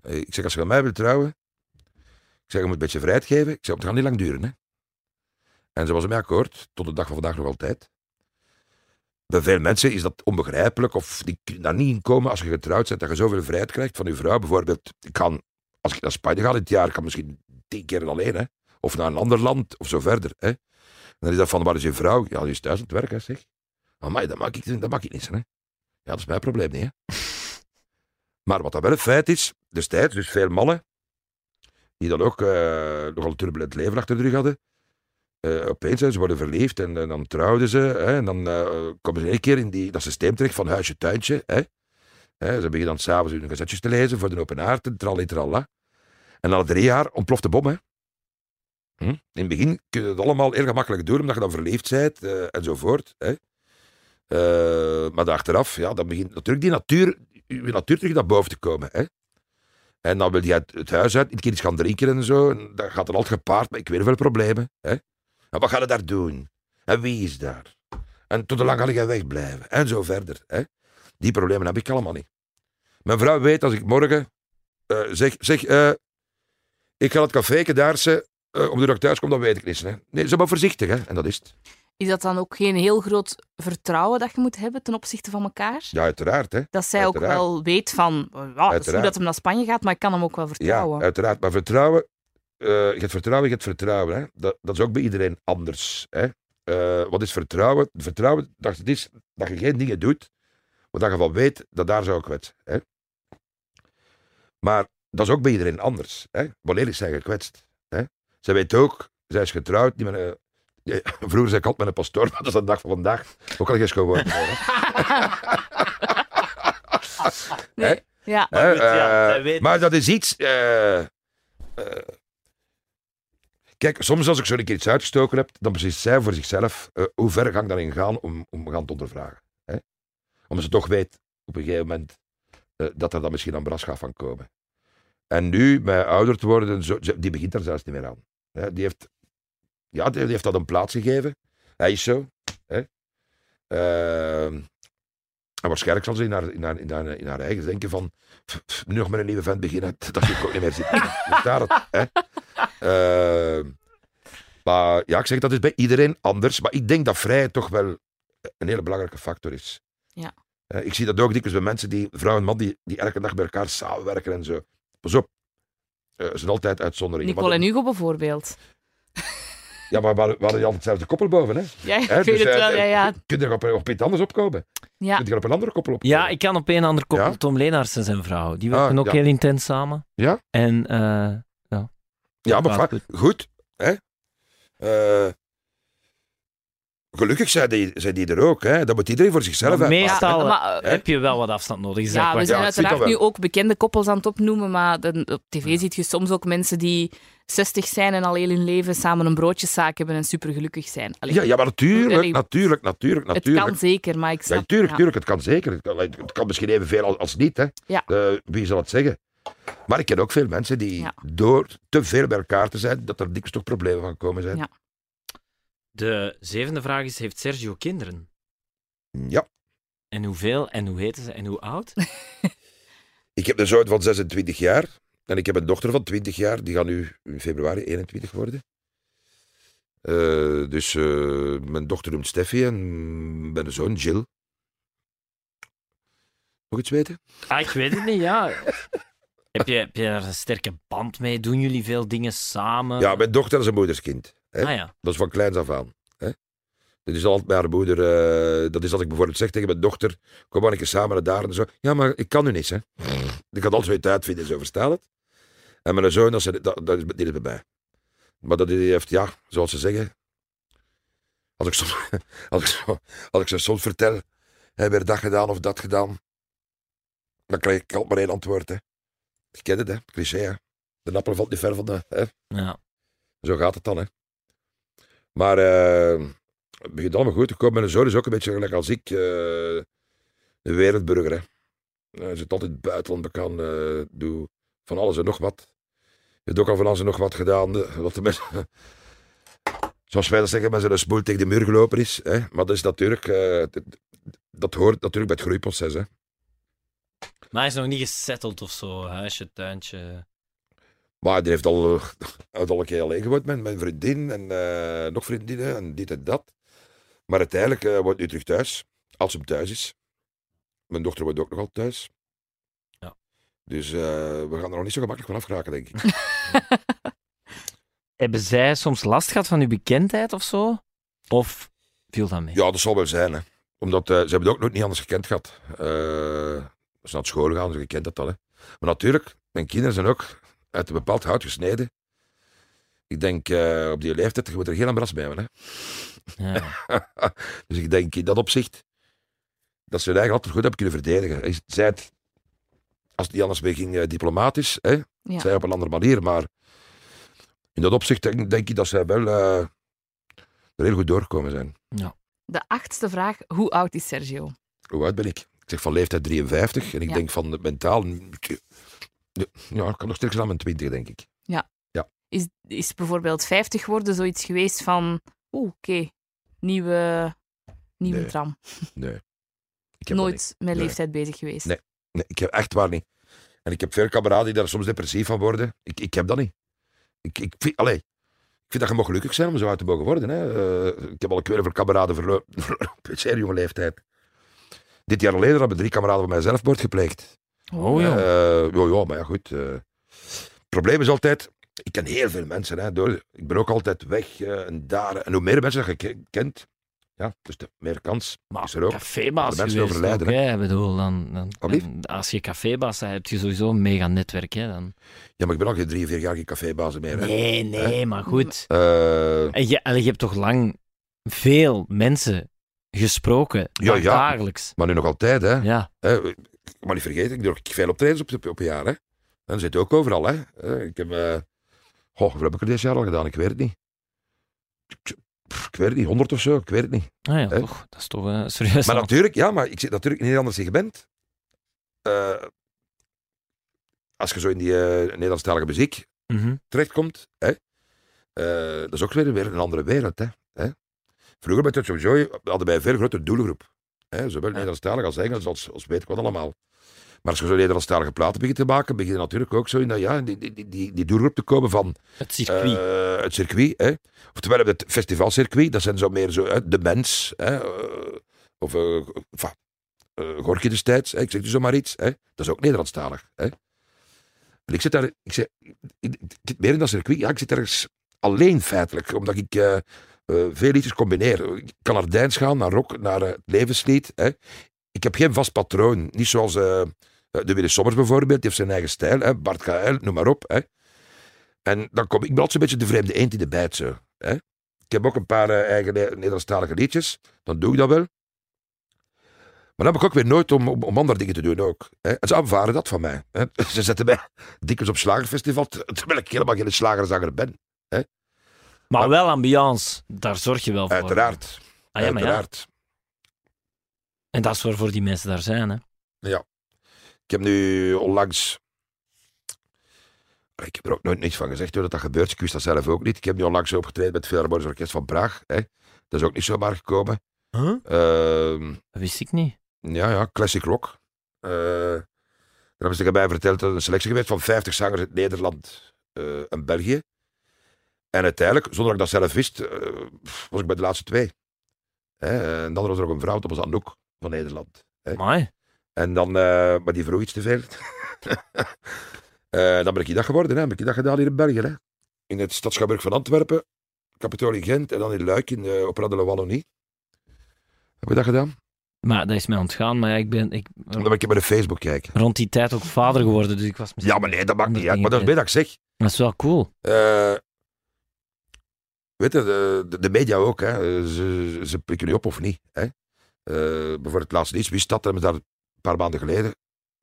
Eh, Ik zeg, als je met mij wilt trouwen, ik zeg, je moet een beetje vrijheid geven. Ik zeg, het gaat niet lang duren. Hè? En ze was ermee akkoord, tot de dag van vandaag nog altijd. Bij veel mensen is dat onbegrijpelijk of die kunnen daar niet in komen als je getrouwd bent, dat je zoveel vrijheid krijgt van je vrouw. Bijvoorbeeld, ik kan, als ik naar Spanje ga dit jaar, kan misschien tien keer alleen, hè. of naar een ander land, of zo verder. Hè. En dan is dat van, waar is je vrouw? Ja, die is thuis aan het werk, hè, zeg. Maar dat maak ik, dat maak ik niet, hè. Ja, dat is mijn probleem niet, hè. Maar wat dat wel een feit is, destijds, dus veel mannen, die dan ook eh, nogal een turbulent leven achter de rug hadden, eh, opeens, hè, ze worden verliefd en, dan trouwden ze. Hè, en dan eh, komen ze één keer in die, dat systeem terecht van huisje, tuintje. Hè. Hè, ze beginnen dan s'avonds hun gazetjes te lezen voor de open haard en tralli tralla. En na drie jaar ontploft de bom. Hè. Hm? In het begin kun je het allemaal heel gemakkelijk doen, omdat je dan verliefd bent eh, enzovoort. Hè. Eh, maar achteraf, ja, dan begint natuurlijk die natuur, je natuur terug naar boven te komen. Hè. En dan wil je het, het huis uit, een keer iets gaan drinken en zo. En dat gaat dan altijd gepaard met ik weet veel problemen. Hè. En wat ga je daar doen? En wie is daar? En tot hoe lang ga jij wegblijven? En zo verder. Hè? Die problemen heb ik allemaal niet. Mijn vrouw weet als ik morgen eh, zeg, zeg ik ga het café daar ze, eh, omdat ik thuis kom, dan weet ik niet. Hè? Nee, ze maar voorzichtig, hè? en dat is het. Is dat dan ook geen heel groot vertrouwen dat je moet hebben ten opzichte van elkaar? Ja, uiteraard. Hè? Dat zij ook wel weet van, ja, het is goed dat hij naar Spanje gaat, maar ik kan hem ook wel Ja, vertrouwen. uiteraard. Maar vertrouwen, eh, je hebt vertrouwen, je hebt vertrouwen. Hè? Dat, dat is ook bij iedereen anders. Hè? Eh, wat is vertrouwen? Vertrouwen, dat het is dat je geen dingen doet, waar je van weet dat daar zou kwetsen. Hè? Maar dat is ook bij iedereen anders. Hè? Wanneer is zij gekwetst? Hè? Zij weet ook, zij is getrouwd. Die met een, ja, vroeger zei ik altijd met een pastoor, maar dat is de dag van vandaag. Ook al geen schoonwoord meer. hè. Nee. Ja. Hè, goed, ja, eh, zij weet- maar dat is iets. eh, eh, kijk, soms als ik zo een keer iets uitgestoken heb, dan beslist zij voor zichzelf hoe ver ga ik daarin gaan om, om gaan te ondervragen. Hè? Omdat ze toch weet op een gegeven moment eh, dat er dan misschien een bras gaat van komen. En nu, met ouder te worden, zo, die begint daar zelfs niet meer aan. Hè? Die, heeft, ja, die, heeft dat een plaats gegeven. Hij is zo. Hè? Ehm, en waarschijnlijk zal ze in haar, in haar, in haar, in haar eigen denken van "Pff, pff, nu nog met een nieuwe vent beginnen, dat ik ook niet meer zitten. Dus daar het, hè. Ehm, maar ja, ik zeg dat is bij iedereen anders. Maar ik denk dat vrijheid toch wel een hele belangrijke factor is. Ja. Ik zie dat ook dikwijls bij mensen, die, vrouw en man, die, die elke dag bij elkaar samenwerken en zo. Pas op, Eh, er zijn altijd uitzonderingen. Nicole en maar, Hugo bijvoorbeeld. ja, maar we hadden altijd hetzelfde koppel boven, hè? Ja, ik weet dus, het eh, wel. Ja, ja. Kun je er op, op iets anders opkomen? ja. Kun je er op een andere koppel opkomen? Ja, ik kan op een ander koppel. Ja? Tom Leenaars en zijn vrouw. Die werken Ah, ook ja. heel intens samen. Ja? En eh, Ja, maar gaat va- goed. goed. Hè? Eh, gelukkig zijn die, zijn die er ook. Hè? Dat moet iedereen voor zichzelf Maar uitmaken. meestal maar, heb je wel wat afstand nodig. Zeg Ja, maar. we zijn Ja, zie uiteraard nu ook bekende koppels aan het opnoemen, maar de- op tv ziet je soms ook mensen die 60 zijn en al heel hun leven samen een broodjeszaak hebben en supergelukkig zijn. Allee, Ja, ja, maar natuurlijk, Allee, natuurlijk, natuurlijk, het natuurlijk. kan zeker, maar ik Ja, snap... tuurlijk, ja. tuurlijk, het kan zeker. Het kan, het kan misschien evenveel als, als niet. Hè. Ja. Eh, wie zal het zeggen? Maar ik ken ook veel mensen die Ja. door te veel bij elkaar te zijn, dat er dikwijls toch problemen van komen zijn. De zevende vraag is: Heeft Sergio kinderen? Ja. En hoeveel? En hoe heten ze? En hoe oud? Ik heb een zoon van 26 jaar en ik heb een dochter van 20 jaar. Die gaat nu in februari 21 worden. Eh, dus eh, mijn dochter noemt Steffi en mijn zoon Jill. Nog iets weten? Ah, ik weet het niet, ja. heb, je, heb je daar een sterke band mee? Doen jullie veel dingen samen? Ja, mijn dochter is een moederskind. Hè. Ah ja. Dat is van kleins af aan. Hè? Dat is altijd bij haar moeder. eh, dat is als ik bijvoorbeeld zeg tegen mijn dochter: Kom maar een keer samen naar daar en zo. Ja, maar ik kan nu niet. Hè? Ik kan altijd zoiets uitvinden, zo verstaan het. En mijn zoon, dat, is- dat, dat is dit is bij mij. Maar dat die heeft, ja, zoals ze zeggen. Als ik, soms, als ik, zo, als ik ze soms vertel: Heb je dat gedaan of dat gedaan? Dan krijg ik altijd maar één antwoord. Hè? Je kent het, hè? Cliché, hè? De appel valt niet ver van de. Hè? ja. Zo gaat het dan, hè. Maar eh, het begint allemaal goed te komen. Mijn zoon is ook een beetje gelijk als ik, eh een wereldburger, hè. Hij zit altijd het buitenland bekend, eh doe van alles en nog wat. Je hebt ook al van alles en nog wat gedaan. Wat de mensen, zoals wij dat zeggen, met zijn spoel tegen de muur gelopen is. Hè. Maar dat is natuurlijk, eh, dat, dat hoort natuurlijk bij het groeiproces, hè. Maar hij is nog niet gesetteld of zo. Huisje, tuintje. Maar die heeft al, een keer alleen gewoond met mijn vriendin en eh, nog vriendinnen en dit en dat. Maar uiteindelijk eh woont hij terug thuis, als hem thuis is. Mijn dochter woont ook nog altijd thuis. Ja. Dus eh, we gaan er nog niet zo gemakkelijk van afgeraken, denk ik. Hebben zij soms last gehad van uw bekendheid of zo? Of viel dat mee? ja, dat zal wel zijn, hè. Omdat ze hebben het ook nooit niet anders gekend gehad. Eh, ze zijn naar school gaan, ze kent dat al, hè. Maar natuurlijk, mijn kinderen zijn ook uit een bepaald hout gesneden. Ik denk, eh, op die leeftijd, je moet er geen ambras bij hebben, hè. Ja. dus ik denk in dat opzicht dat ze hun eigen altijd goed hebben kunnen verdedigen. Hij Zij het, als het niet anders mee ging, eh, diplomatisch, hè? Ja. zij op een andere manier. Maar in dat opzicht denk, denk ik dat zij wel eh, er heel goed doorgekomen zijn. De achtste vraag. Hoe oud is Sergio? Hoe oud ben ik? Ik zeg van leeftijd 53 en ik Ja. denk van mentaal. Ja, ik kan nog sterker zijn dan mijn 20, denk ik. Is, is bijvoorbeeld 50 worden zoiets geweest van... Oeh, oké. Nieuwe, nieuwe Nee, tram. Nee. Ik heb. Nooit met Nee. leeftijd bezig geweest. Nee. Nee, ik heb echt waar niet. En ik heb veel kameraden die daar soms depressief van worden. Ik, ik heb dat niet. Ik, ik, vind, allee, ik vind dat je mag gelukkig zijn om zo uit te mogen worden. Hè. Eh, ik heb al ik weet hoeveel kameraden verloren op een zeer jonge leeftijd. Dit jaar geleden hebben drie kameraden van mij zelfmoord gepleegd. Oh ja. Eh, ja, ja, maar ja, goed. eh. het probleem is altijd, ik ken heel veel mensen. Hè, door, ik ben ook altijd weg eh, en daar. En hoe meer mensen dat je ke- kent, ja, dus de meer kans Maar is er ook. cafébaas mensen overlijden, ook, hè. Bedoel, dan, dan, Alsjeblieft. dan- als je cafébaas bent, heb je sowieso een mega netwerk. Hè, dan. Ja, maar ik ben al geen drie, vier jaar geen cafébazen meer. Hè. Nee, nee, maar goed. En je, allee, je hebt toch lang veel mensen gesproken, Ja, ja. dagelijks. maar nu nog altijd, hè. Ja, Hè, mag niet vergeten, ik doe ook veel optredens op, op, op een jaar. Hè. Dat zit ook overal. Hè. Eh, Ik heb... eh goh, hoeveel heb ik er dit jaar al gedaan? Ik weet het niet. Ik, ik weet het niet, honderd of zo, ik weet het niet. ah, ja Hè? toch. Dat is toch eh, serieus. Maar aan- natuurlijk, ja, maar ik zit natuurlijk in een heel ander segment. Als je zo in die Nederlandstalige muziek Mhm. terechtkomt, hè, dat is ook weer, weer een andere wereld. Hè, hè. Vroeger bij Touch of Joy hadden wij een veel grotere doelgroep. Hè, zowel Nederlandstalig als Engels, als, als weet ik wat allemaal. Maar als je zo Nederlandstalige platen begint te maken, begin je natuurlijk ook zo in, dat, ja, die, die, die, die, doelgroep te komen van Het circuit. eh, het circuit. Hè. Oftewel het festivalcircuit, dat zijn zo meer zo, hè, de mens. Hè, eh, of, enfin, eh Gorky destijds, hè, ik zeg dus zomaar iets, hè, dat is ook Nederlandstalig. Hè. En ik zit daar, ik, zeg, ik, ik zit meer in dat circuit, ja, ik zit ergens alleen feitelijk, omdat ik veel liedjes combineer. Ik kan naar dance gaan, naar rock, naar het levenslied. Hè. Ik heb geen vast patroon, niet zoals de Willy Sommers bijvoorbeeld, die heeft zijn eigen stijl, hè, Bart KL, noem maar op. Hè. En dan kom ik ben altijd een beetje de vreemde eend in de bijt zo. Hè. Ik heb ook een paar eh, eigen Ne- Nederlandstalige liedjes, dan doe ik dat wel. Maar dan heb ik ook weer nooit om, om, om andere dingen te doen ook. Hè. En ze aanvaarden dat van mij. Hè. Ze zetten mij dikwijls op slagerfestival, ter- terwijl ik helemaal geen slagerzanger ben. Maar wel ambiance, daar zorg je wel voor. Uiteraard. Ah, ja, maar ja. uiteraard. En dat is waarvoor die mensen daar zijn, hè. Ik heb nu onlangs... Ik heb er ook nooit niets van gezegd hoe dat, dat gebeurt. Ik wist dat zelf ook niet. Ik heb nu onlangs opgetreden met het Philharmonisch Orkest van Praag. Hè. Dat is ook niet zomaar gekomen. Huh? Ehm, Dat wist ik niet. ja, ja, classic rock. Eh dan hebben ze tegen mij verteld dat er een selectie geweest van 50 zangers uit Nederland eh, en België. En uiteindelijk, zonder dat ik dat zelf wist, eh, was ik bij de laatste twee. Hè, en dan was er nog een vrouw, dat was Anouk van Nederland. Hè. En dan, eh, maar die vroeg iets te veel. Eh, dan ben ik dat geworden, hè. Ben ik dat gedaan hier in België, hè. In het Stadsschouwburg van Antwerpen, Capitool in Gent en dan in Luik in de Opera de la Wallonie. Heb je dat gedaan? Maar dat is mij ontgaan, maar ja, ik ben ik, Dan ben ik bij de Facebook kijken. rond die tijd ook vader geworden, dus ik was misschien... Ja, maar nee, dat maakt niet uit. Maar dat is dingen bij dat ik zeg. Dat is wel cool. Eh, weet je, de, de, media ook, hè. Ze, ze pikken nu op of niet, hè. Eh, bijvoorbeeld het laatste iets, wist dat, hebben daar paar maanden geleden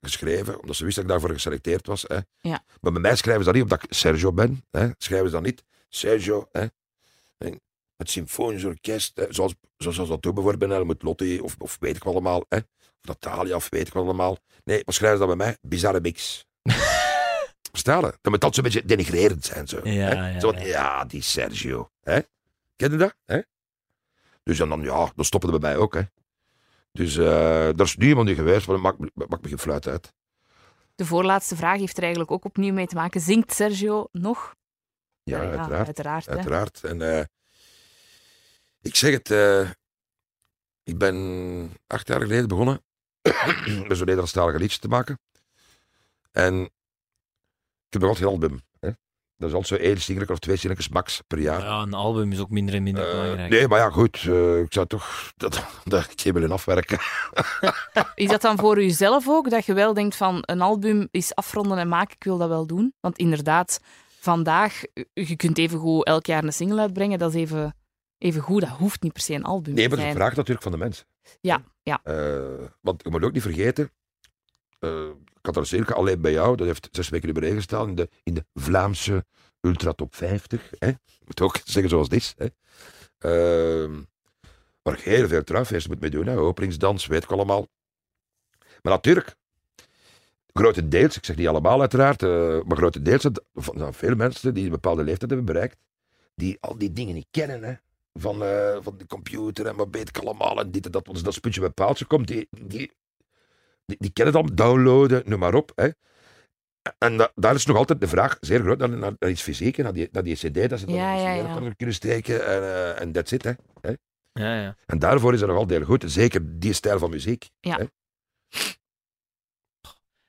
geschreven, omdat ze wisten dat ik daarvoor geselecteerd was. Hè. Ja. Maar bij mij schrijven ze dat niet omdat ik Sergio ben. Hè. Schrijven ze dan niet Sergio, hè. En het symfonisch orkest, hè. Zoals, zoals dat doen bijvoorbeeld bij Helmut Lotti, of, of weet ik wel allemaal, hè. of Natalia, of weet ik wel allemaal. Nee, maar schrijven ze dat bij mij? Bizarre mix. Verstaan je? Dat moet altijd zo'n beetje denigrerend zijn. Zo, Ja, hè. ja, Zo van, ja. die Sergio. Hè? Ken je dat? Hè? Dus dan, dan, ja, dan stoppen bij mij ook. Hè? Dus eh er is nu iemand nu geweest, maar dat maakt, me- maakt me geen fluit uit. De voorlaatste vraag heeft er eigenlijk ook opnieuw mee te maken. Zingt Sergio nog? Ja, uiteraard. uiteraard hè. uiteraard. En eh, ik zeg het, eh, ik ben acht jaar geleden begonnen met zo'n Nederlandstalige liedjes te maken. En ik heb nog altijd geen album. Dat is altijd zo één singeltje of twee singeltjes max per jaar. Ja, een album is ook minder en minder Eh, belangrijk. nee, maar ja, goed. eh, ik zou toch dat, dat ik willen afwerken. Is dat dan voor uzelf ook, dat je wel denkt van een album is afronden en maken, ik wil dat wel doen? Want inderdaad, vandaag, je kunt even goed elk jaar een single uitbrengen, dat is even, even goed, dat hoeft niet per se een album Nee, te maar dat is zijn. een vraag natuurlijk van de mensen. Ja, ja. Eh, want je moet ook niet vergeten, ik zeker alleen bij jou, dat heeft zes weken 1 gestaan in de, in de Vlaamse Ultra Top 50. Hè? Moet ook zeggen zoals dit. Hè? Ehm, waar je heel veel trouwfeesten moet mee doen, hè? openingsdans, weet ik allemaal. Maar natuurlijk, grotendeels, ik zeg niet allemaal uiteraard, eh, maar grotendeels van veel mensen die een bepaalde leeftijd hebben bereikt, die al die dingen niet kennen, hè? Van, eh, van de computer en wat weet ik allemaal en dit en dat, als dat sputje bij paaltje komt, die, die, die, die kennen dan, downloaden, noem maar op. Hè? En da- daar is nog altijd de vraag zeer groot naar, naar, naar iets fysiek, hè, naar, die, naar die cd, dat ze dan Ja, een ja, ja. kunnen steken en, eh, en that's it. Hè. Ja, ja. En daarvoor is het nog altijd heel goed, zeker die stijl van muziek.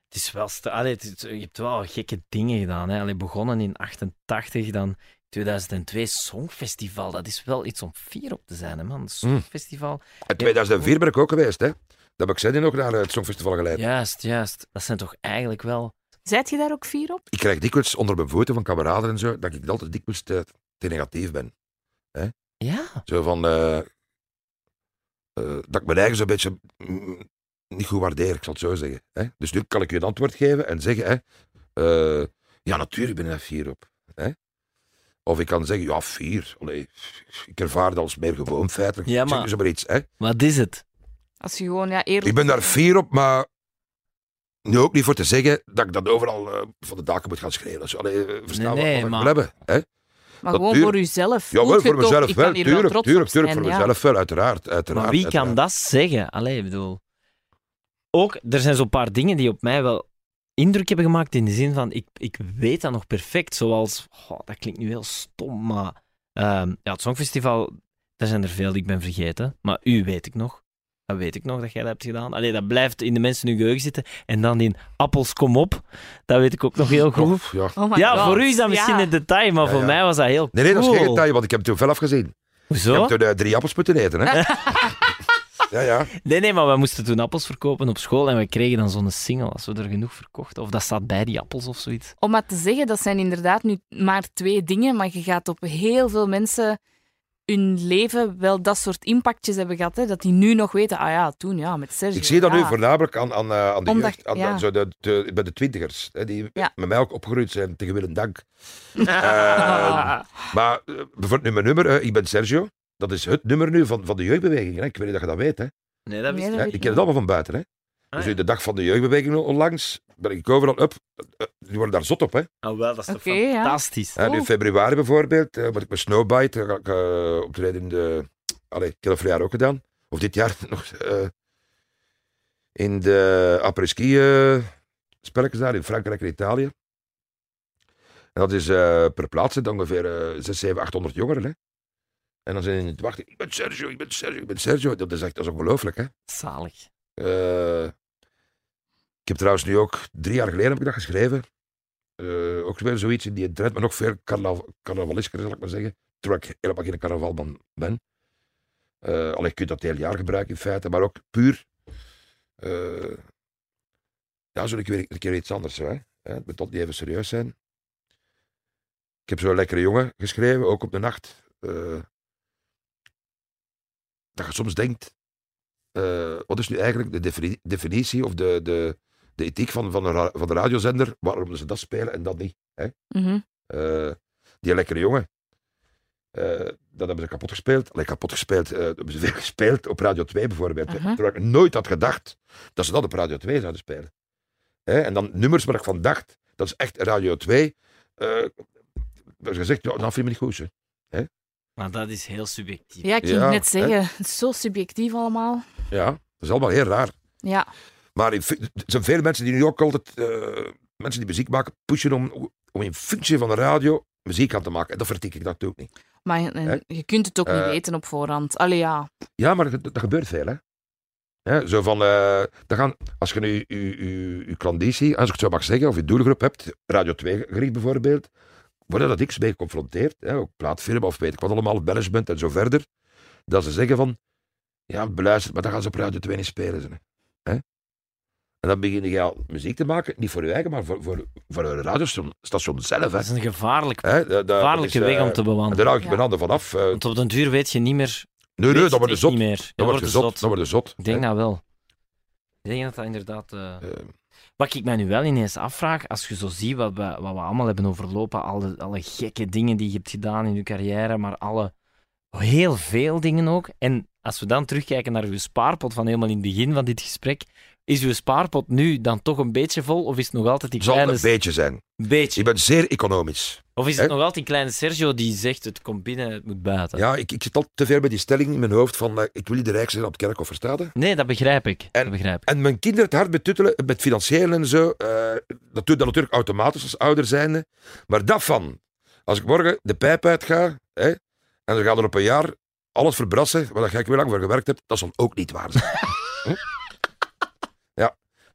Het is wel... Allee, het is- je hebt wel gekke dingen gedaan. Hè. Allee, begonnen in 88, dan 2002 Songfestival. Dat is wel iets om fier op te zijn, hè, man. Songfestival. In 2004 ben ik ook geweest, hè. Dat heb ik Sandy nog naar het Songfestival geleid. Juist, juist. Dat zijn toch eigenlijk wel... Zijt je daar ook fier op? Ik krijg dikwijls onder mijn voeten van kameraden en zo, dat ik altijd dikwijls te, te negatief ben. Ja. Zo van, eh, eh, dat ik mijn eigen zo'n beetje mm, niet goed waardeer, ik zal het zo zeggen. Hè? Dus nu kan ik u een antwoord geven en zeggen, hè, eh, ja natuurlijk ben ik daar fier op. Hè? Of ik kan zeggen, ja fier, Allee, ik ervaar dat als meer gewoon feitelijk. Ja, maar- iets. Hè? Wat is het? Als je gewoon ja, eerlijk... Ik ben daar fier op, maar nu ook niet voor te zeggen dat ik dat overal eh, van de daken moet gaan schreeuwen. Zo, allee, eh, verstaan Nee, nee, wat, wat maar- ik wil hebben. Hè? maar dat gewoon voor uzelf. Ja, wel voor mezelf wel, hier wel tuurlijk, tuurlijk, tuurlijk, voor ja. mezelf wel, uiteraard. uiteraard Maar wie kan dat zeggen? Allee, ik bedoel... Ook, er zijn zo'n paar dingen die op mij wel indruk hebben gemaakt in de zin van, ik, ik weet dat nog perfect, zoals... oh, dat klinkt nu heel stom, maar... ehm, ja, het Songfestival, daar zijn er veel die ik ben vergeten, maar u weet ik nog. Dat weet ik nog dat jij dat hebt gedaan. Allee, dat blijft in de mensen hun geheugen zitten. En dan in Appels kom op. Dat weet ik ook nog heel goed. Ja. Oh Ja, voor u is dat misschien Ja. een detail, maar Ja, voor ja. mij was dat heel Nee, nee, dat is geen detail, want ik heb het toen fel afgezien. Ik Hoezo? heb toen eh, drie appels moeten eten, hè. ja, ja. Nee, nee, maar we moesten toen appels verkopen op school en we kregen dan zo'n single als we er genoeg verkochten. Of dat staat bij die appels of zoiets. Om maar te zeggen, dat zijn inderdaad nu maar twee dingen, maar je gaat op heel veel mensen hun leven wel dat soort impactjes hebben gehad. Hè? Dat die nu nog weten, ah ja, toen ja, met Sergio. Ik zie dat nu voornamelijk aan, aan, eh, aan de Omdat- jeugd, aan, ja. aan zo de, de, bij de twintigers, hè, die Ja. met mij ook opgegroeid zijn, tegen wil en dank. Eh, maar eh, bijvoorbeeld nu mijn nummer, eh, ik ben Sergio, dat is het nummer nu van, van de jeugdbeweging. Hè. Ik weet niet dat je dat weet, hè. Nee, dat Nee, wist dat ik ik ken het allemaal van buiten, hè. Ah, dus de dag van de jeugdbeweging onlangs, ben ik overal op. Eh, Die worden daar zot op, hè. Oh, wel, dat is toch ja. fantastisch. Hè, nu in februari bijvoorbeeld, eh, moet ik mijn snowbite, ga ik eh, optreden in de... Allee, ik heb dat vorig jaar ook gedaan. Of dit jaar nog. eh, in de après-ski eh, spelletjes daar in Frankrijk en Italië. En dat is eh, per plaats zit ongeveer eh 6, 7, 800 jongeren. Hè. En dan zijn ze te wachten. Ik ben Sergio, ik ben Sergio, ik ben Sergio. Dat is echt dat is ongelooflijk. Hè. Zalig. Ik heb trouwens nu ook, drie jaar geleden heb ik dat geschreven. Eh, ook weer zoiets in die trend, maar nog veel carnav carnavalisker, zal ik maar zeggen. Terwijl ik helemaal geen carnavalman ben. Eh alleen je kunt dat het hele jaar gebruiken in feite, maar ook puur. eh ja, zo een keer, een keer iets anders. Hè. Het moet tot niet even serieus zijn. Ik heb zo'n lekkere jongen geschreven, ook op de nacht. dat je soms denkt, wat is nu eigenlijk de defini- definitie of de, de, de ethiek van, van, de, van de radiozender? Waarom ze dat spelen en dat niet? Mhm. Eh, die lekkere jongen. eh, dat hebben ze kapot gespeeld. Allee, kapot gespeeld. eh, dat hebben ze veel gespeeld op Radio 2 bijvoorbeeld. Aha. Terwijl ik nooit had gedacht dat ze dat op Radio 2 zouden spelen. Hè, en dan nummers waar ik van dacht, dat is echt Radio 2. eh dat is gezegd, ja, dat vind ik me niet goed. Hè. Maar dat is heel subjectief. Ja, ik ging Ja, net zeggen, het is zo subjectief allemaal. Ja, dat is allemaal heel raar. Ja, Maar er zijn veel mensen die nu ook altijd, eh, mensen die muziek maken, pushen om, om in functie van de radio muziek aan te maken. En dat vertik ik dat ook niet. maar je- kunt het ook niet Eh, weten op voorhand. Allee, ja. Ja, maar dat, dat gebeurt veel, hè. Hè, zo van, dat gaan, als je nu je, klanditie, als ik het zo mag zeggen, of je doelgroep hebt, Radio 2 gericht bijvoorbeeld, worden dat ik mee geconfronteerd, hè, ook plaatfirma of weet ik wat allemaal, management en zo verder, dat ze zeggen van, ja, beluister, maar dat gaan ze op Radio 2 niet spelen. Ze, hè. En dan begin je al muziek te maken, niet voor je eigen, maar voor, voor, voor een radiostation zelf. Hè. Dat is een gevaarlijk, Hè, dat- dat- dat gevaarlijke is, weg eh, om te bewandelen. Daar hou ik Ja. mijn handen vanaf. eh Want op den duur weet je niet meer... nee, nee, je dat wordt zot. niet meer. Dat Dan wordt zot. Dat wordt de zot. Ik denk hè. dat wel. Ik denk dat dat inderdaad... eh, Eh, Wat ik mij nu wel ineens afvraag, als je zo ziet wat we, wat we allemaal hebben overlopen, alle, alle gekke dingen die je hebt gedaan in je carrière, maar alle, heel veel dingen ook. En als we dan terugkijken naar uw spaarpot van helemaal in het begin van dit gesprek, is uw spaarpot nu dan toch een beetje vol, of is het nog altijd die zal kleine... een beetje zijn. beetje. Ik ben zeer economisch. Of is het nog altijd die kleine Sergio die zegt, het komt binnen, het moet buiten? Ja, ik, ik zit al te veel bij die stelling in mijn hoofd van eh, ik wil niet de rijkste zijn op het kerkhof, verstaat? Nee, dat begrijp ik. En- dat begrijp ik. En mijn kinderen het hard betuttelen met financieel en zo, eh, dat doe je dan natuurlijk automatisch als ouder zijnde. Maar dat van, als ik morgen de pijp uitga, hè, en we gaan er op een jaar alles verbrassen, waar ik weer lang voor gewerkt heb, dat zal ook niet waar zijn.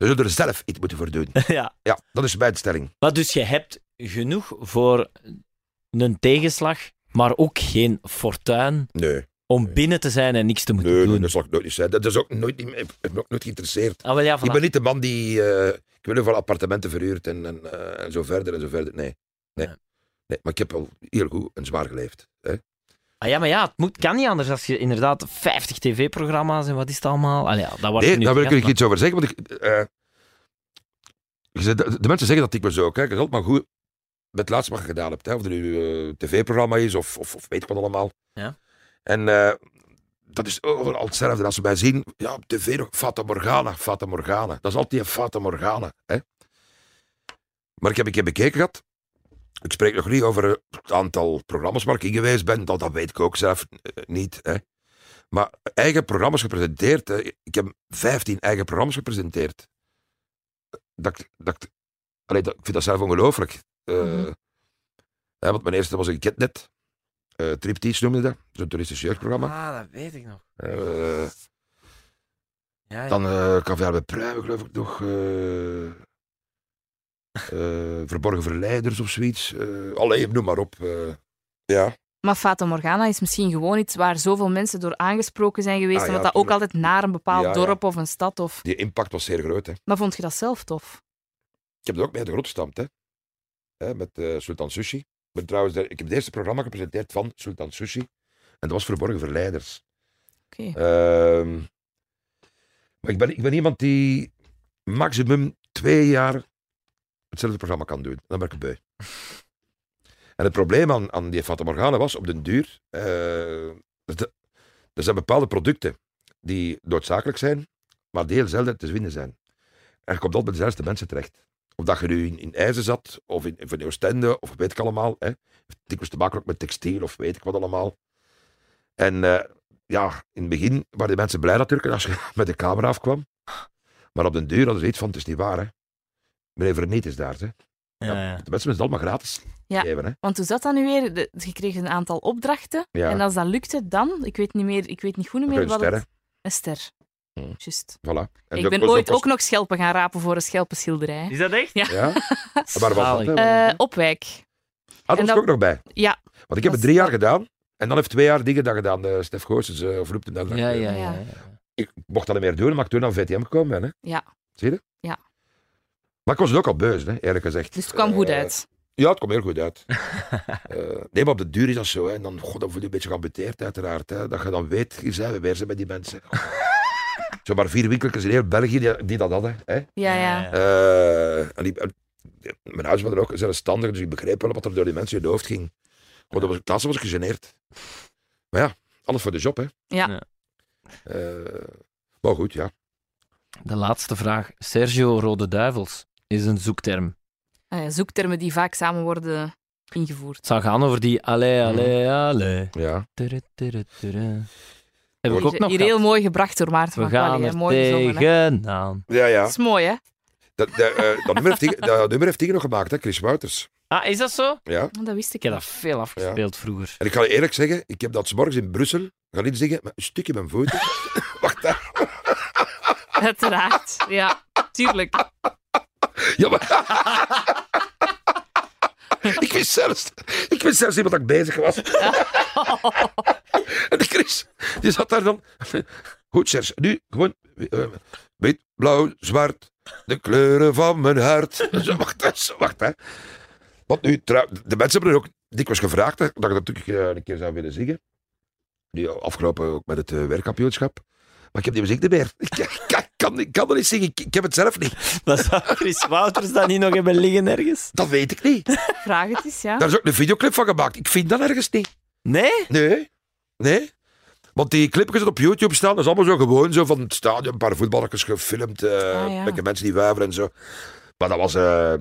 We zullen er zelf iets moeten voor doen. ja. Ja, dat is mijn stelling. Maar dus je hebt genoeg voor een tegenslag, maar ook geen fortuin Nee, om binnen te zijn en niks te moeten nee, nee, doen. dat zal ik nooit niet zijn. Dat is ook nooit, niet- ik ook nooit geïnteresseerd. Ah, wel ja, Ik ben niet de man die, eh, ik weet hoeveel appartementen verhuurd en, en, eh, en zo verder en zo verder. Nee. Nee. Nee. Maar ik heb wel heel goed en zwaar geleefd. Hè. Ah, ja, maar ja, het moet, kan niet anders als je inderdaad 50 tv-programma's en wat is het allemaal. Ja, dat Nee, daar wil ik er iets over zeggen. Want ik, eh, je zei- de, de mensen zeggen dat ik wel zo. Kijk, zult maar goed met het laatste wat je gedaan hebt. Hè, of er nu een tv-programma is of, of, of weet ik wat allemaal. Ja. En eh, dat is overal hetzelfde. Als ze mij zien, ja, op tv nog Fata Morgana, Fata Morgana. Dat is altijd een Fata Morgana. Hè. Maar ik heb een keer bekeken gehad. Ik spreek nog niet over het aantal programma's waar ik in geweest ben. Dat, dat weet ik ook zelf eh, niet. Hè. Maar eigen programma's gepresenteerd. Hè. Ik heb 15 eigen programma's gepresenteerd. Dat, ik- dat, allee, dat, ik vind dat zelf ongelooflijk. Eh, Mhm. hè, want mijn eerste was een Kitnet. Uh, Triptease noemde dat. Zo'n toeristisch jeugdprogramma. Ah, dat weet ik nog. Eh, Ja, ja. Dan eh Caviar bij Pruimen, geloof ik nog. eh, eh, verborgen Verleiders of zoiets. Eh allee, noem maar op. eh. ja. Maar Fata Morgana is misschien gewoon iets waar zoveel mensen door aangesproken zijn geweest. Ah, en ja, wat dat ook altijd naar een bepaald Ja, ja. dorp of een stad. Of... Die impact was zeer groot. Hè. Maar vond je dat zelf tof? Ik heb het ook mee de grot gestampt, hè. Hè, met eh, Sultan Sushi. Ik, ben trouwens ik heb het eerste programma gepresenteerd van Sultan Sushi. En dat was Verborgen Verleiders. Oké. Ehm, maar ik ben, ik ben iemand die maximum twee jaar hetzelfde programma kan doen. Dan ben ik beu. En het probleem aan, aan die Fata Morgana was, op den duur, dat- er zijn bepaalde producten die noodzakelijk zijn, maar die heel zelden te winnen zijn. En je komt altijd bij dezelfde mensen terecht. Of dat je nu in, in IJzer zat, of in, in Oostende, of weet ik allemaal. Hè. Dikwijls te maken met textiel, of weet ik wat allemaal. En eh, ja, in het begin waren de mensen blij natuurlijk als je met de camera afkwam. Maar op den duur hadden ze iets van, het is niet waar, hè. Meneer Verniet is daar, hè. Ja, ja. De mensen het allemaal gratis Ja. geven, hè. Want hoe zat dat nu weer? De- je kreeg een aantal opdrachten. Ja. En als dat lukte, dan? Ik weet niet, meer, ik weet niet goed meer Een wat ster, het... Een ster. Hm. Juist. Voilà. En Ik dat ben kost- ooit dat ook nog schelpen gaan rapen voor een schelpenschilderij. Is dat echt? Ja. Ja? Maar waar was dat? Eh, Opwijk. ah, dat was dat- ook nog bij. Ja. Want ik heb dat het is- drie jaar gedaan. En dan heeft twee jaar dingen dat gedaan. eh Stef Goossens, eh, of roept hem dan. Ja, ja, ja. Ja. ja. Ik mocht dat niet meer doen, maar ik toen aan VTM gekomen ben. Hè. Ja. Zie je? Ja. Maar ik was het ook al beus, hè, eerlijk gezegd. Dus het kwam goed Eh, uit. Ja, het kwam heel goed uit. Eh, nee, maar op de duur is dat zo. Hè. En dan, god, dan voel je een beetje geamputeerd, uiteraard. Hè. Dat je dan weet, hier zijn we weer zijn met die mensen. zo maar vier winkeltjes in heel België die, die dat hadden. Hè. Ja, ja. Eh, en die, mijn ook zelfstandig, dus ik begreep wel wat er door die mensen in de hoofd ging. God, dat was, het laatste was ik gegeneerd. Maar ja, alles voor de job, hè. Ja. Eh, maar goed, ja. De laatste vraag. Sergio Rode Duivels is een zoekterm. Ah ja, zoektermen die vaak samen worden ingevoerd. Het zou gaan over die allee, allee, allee. ja. Tere, tere, tere. Heb ik Hier, ook nog hier gehad. heel mooi gebracht door Maarten We van gaan Quali. hè. er Mooi gezongen, hè. tegenaan. Ja, ja. Dat is mooi, hè? Dat, dat, eh, dat, nummer heeft hij, dat nummer heeft hij nog gemaakt, hè, Chris Wouters. Ah, is dat zo? Ja. Oh, Dat wist ik Ik heb niet. dat veel afgespeeld vroeger. En ik ga je eerlijk zeggen, ik heb dat 's morgens in Brussel gaan inzingen met een stukje mijn voeten. Wacht daar. Uiteraard. Ja, tuurlijk. Ja, maar... ik wist zelfs, ik wist zelfs niet wat ik bezig was. en de Chris, die zat daar dan. Goed, Serge, nu gewoon eh, wit, blauw, zwart, de kleuren van mijn hart. Zo, wacht, zo, wacht, hè. Want nu, de mensen hebben er ook dikwijls gevraagd hè, dat ik dat natuurlijk eh, een keer zou willen zingen. Nu, afgelopen ook met het eh, werkkampioenschap. Maar ik heb die muziek niet meer. Ik, kan, ik kan er niet zingen, ik, ik heb het zelf niet. Dat zou Chris Wouters dan niet nog hebben liggen ergens? Dat weet ik niet. Vraag het eens, ja. Daar is ook een videoclip van gemaakt. Ik vind dat ergens niet. Nee? Nee. Nee. Want die clipjes die op YouTube staan, dat is allemaal zo gewoon zo van het stadion. Een paar voetballetjes gefilmd. eh Ah, ja. Met de mensen die wuiveren en zo. Maar dat was eh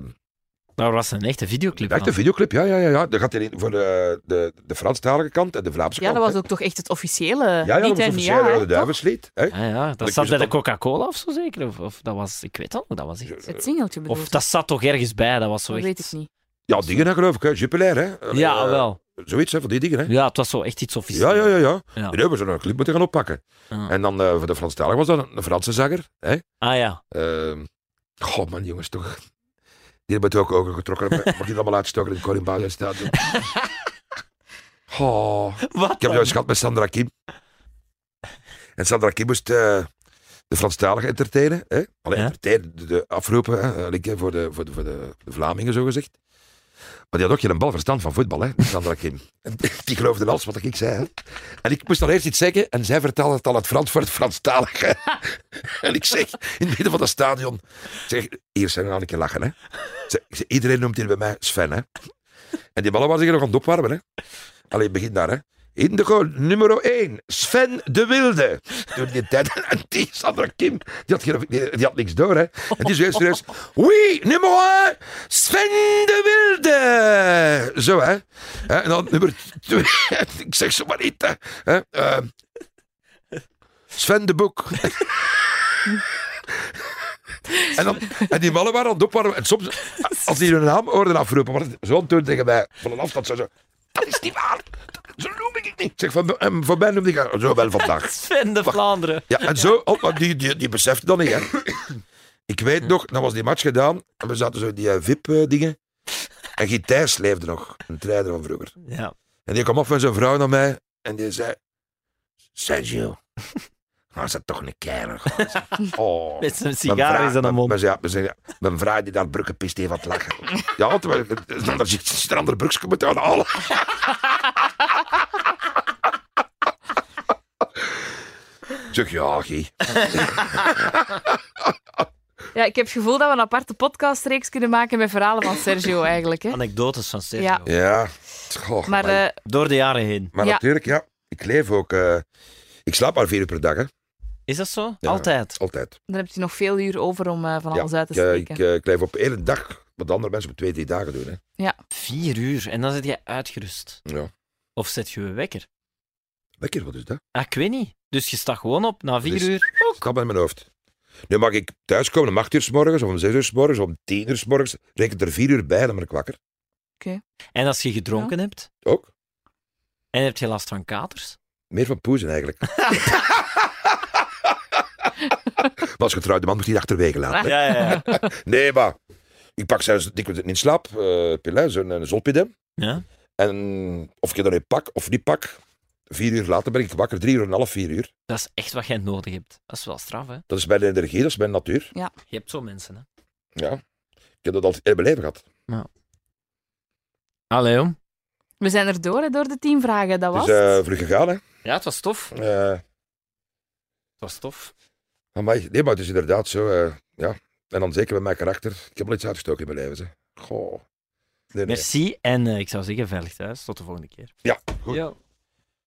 Dat was een echte videoclip. echt een van. videoclip. Ja, ja, ja. ja. Dat gaat voor de, de, de Franstalige kant en de Vlaamse Ja, kant. dat was hè. ook toch echt het officiële Ja, ja, dat was hè? officieel Ja, ja, de? Duivenslied. Ja, ja, dat zat bij de Coca-Cola of zo zeker? Of, of dat was, ik weet dat nog, dat was echt... Het singeltje bedoel Of dat zat toch ergens bij, dat was zo Dat weet ik niet. Ja, dingen geloof ik. Hè. Jupiler, hè. Allee, Ja, eh, wel. Zoiets, hè, van die dingen, hè. Ja, het was zo echt iets officieels. Ja, ja, ja. ja. Ja. We zouden een clip moeten gaan oppakken. Ja. En dan eh, voor de Franstalige was dat een, een Franse zanger. Hè. Ah ja. Ehm goh, man, jongens, toch. Die hebben het ook ogen getrokken. Mag je allemaal uitstoken in het stadion? Oh, Wat ik heb jou eens gehad met Sandra Kim. En Sandra Kim moest eh, de Franstalige entertainen. Hè? Allee, Ja. entertainen, de, de afroepen hè? hè, voor, de, voor, de, voor de, de Vlamingen, zo gezegd. Maar die had ook geen bal verstand van voetbal, hè, Sandra Kim. Die geloofde alles wat ik zei. Hè. En ik moest dan eerst iets zeggen en zij vertelde het al het Frans voor het Franstalige. en ik zeg, in het midden van het stadion, zeg, hier zijn we aan een keer lachen. Hè. Zeg, iedereen noemt hier bij mij Sven. Hè. En die ballen waren zich nog aan het opwarmen. Hè. Allee, begin daar. Hè. In de nummer 1, Sven de Wilde. Toen die tijd, en die Sandra Kim, die had, die, die had niks door. Hè. En die zei serieus, oui, nummer 1, Sven de Wilde. Zo, hè. En dan nummer 2, ik zeg zo maar niet. Hè. Ehm, Sven de Boek. En, dan, en die mannen waren het opwarmen. En soms, als die hun naam hoorden afroepen, het zo'n toon tegen mij van een afstand. Zo, zo, dat is niet waar. Zo noem ik het niet. Ik zeg, van, voor mij noemde ik haar zo wel vandaag. Sven de Vlaanderen. Ja, en zo, oh, die, die, die besefte dat niet, hè. Ik weet nog, dan was die match gedaan, en we zaten zo in die eh, VIP-dingen. En Guy Thijs leefde nog, een trainer van vroeger. Ja. En die kwam op met zijn vrouw naar mij, en die zei... Sergio, was dat toch een kerel? Oh. Met zijn sigaar in zijn mijn- mond. mijn- ja, mijn- ja, Mijn vrouw die daar brukkenpist heeft wat lachen. Ja, want dan zit er andere broekjes moeten halen. Zeg ja, Guy. Ja, ik heb het gevoel dat we een aparte podcastreeks kunnen maken met verhalen van Sergio eigenlijk. Hè? Anekdotes van Sergio. Ja. Ja. Goh, Maar maar, eh, Door de jaren heen. maar ja. natuurlijk, ja. Ik leef ook... eh, ik slaap maar vier uur per dag, hè. Is dat zo? Ja. Altijd. Altijd. dan heb je nog veel uur over om eh, van Ja, alles uit te ik, steken. ik, eh, ik leef op één dag, wat andere mensen op twee, drie dagen doen, hè. Vier uur. En dan zit je uitgerust. Ja. Of zet je een wekker? Lekker, wat is dat? Ah, ik weet niet. Dus je staat gewoon op na vier Dus- uur. Krap in mijn hoofd. Nu mag ik thuiskomen om 8 uur s morgens, of om 6 uur s morgens, of om 10 uur s morgens. Reken er 4 uur bij, dan ben ik wakker. En als je gedronken hebt Ook. en heb je last van katers? Meer van poezen eigenlijk. maar als getrouwde man moet hij het achterwege laten. Ja, ja, ja. Nee, maar ik pak zelfs dikwijls in slaap, eh pillen, zo'n een zolpidem. ja? En of ik het dan nu pak of niet pak, vier uur later ben ik wakker, drie uur en een half, vier uur. Dat is echt wat jij nodig hebt. Dat is wel straf, hè? Dat is mijn energie, dat is mijn natuur. Je hebt zo mensen, hè? Ja. Ik heb dat altijd in mijn leven gehad. Allee, jong. We zijn er door, hè, door de tien vragen. Dat was Dus het. eh vlug gegaan, hè. Ja, het was tof. Het Eh, was tof. Amai, nee, maar het is inderdaad zo, eh, ja. En dan zeker met mijn karakter. Ik heb wel iets uitgestoken in mijn leven, zeg. Goh. Nee, nee. Merci en ik zou zeggen, veilig thuis. Tot de volgende keer. Ja, goed. Yo.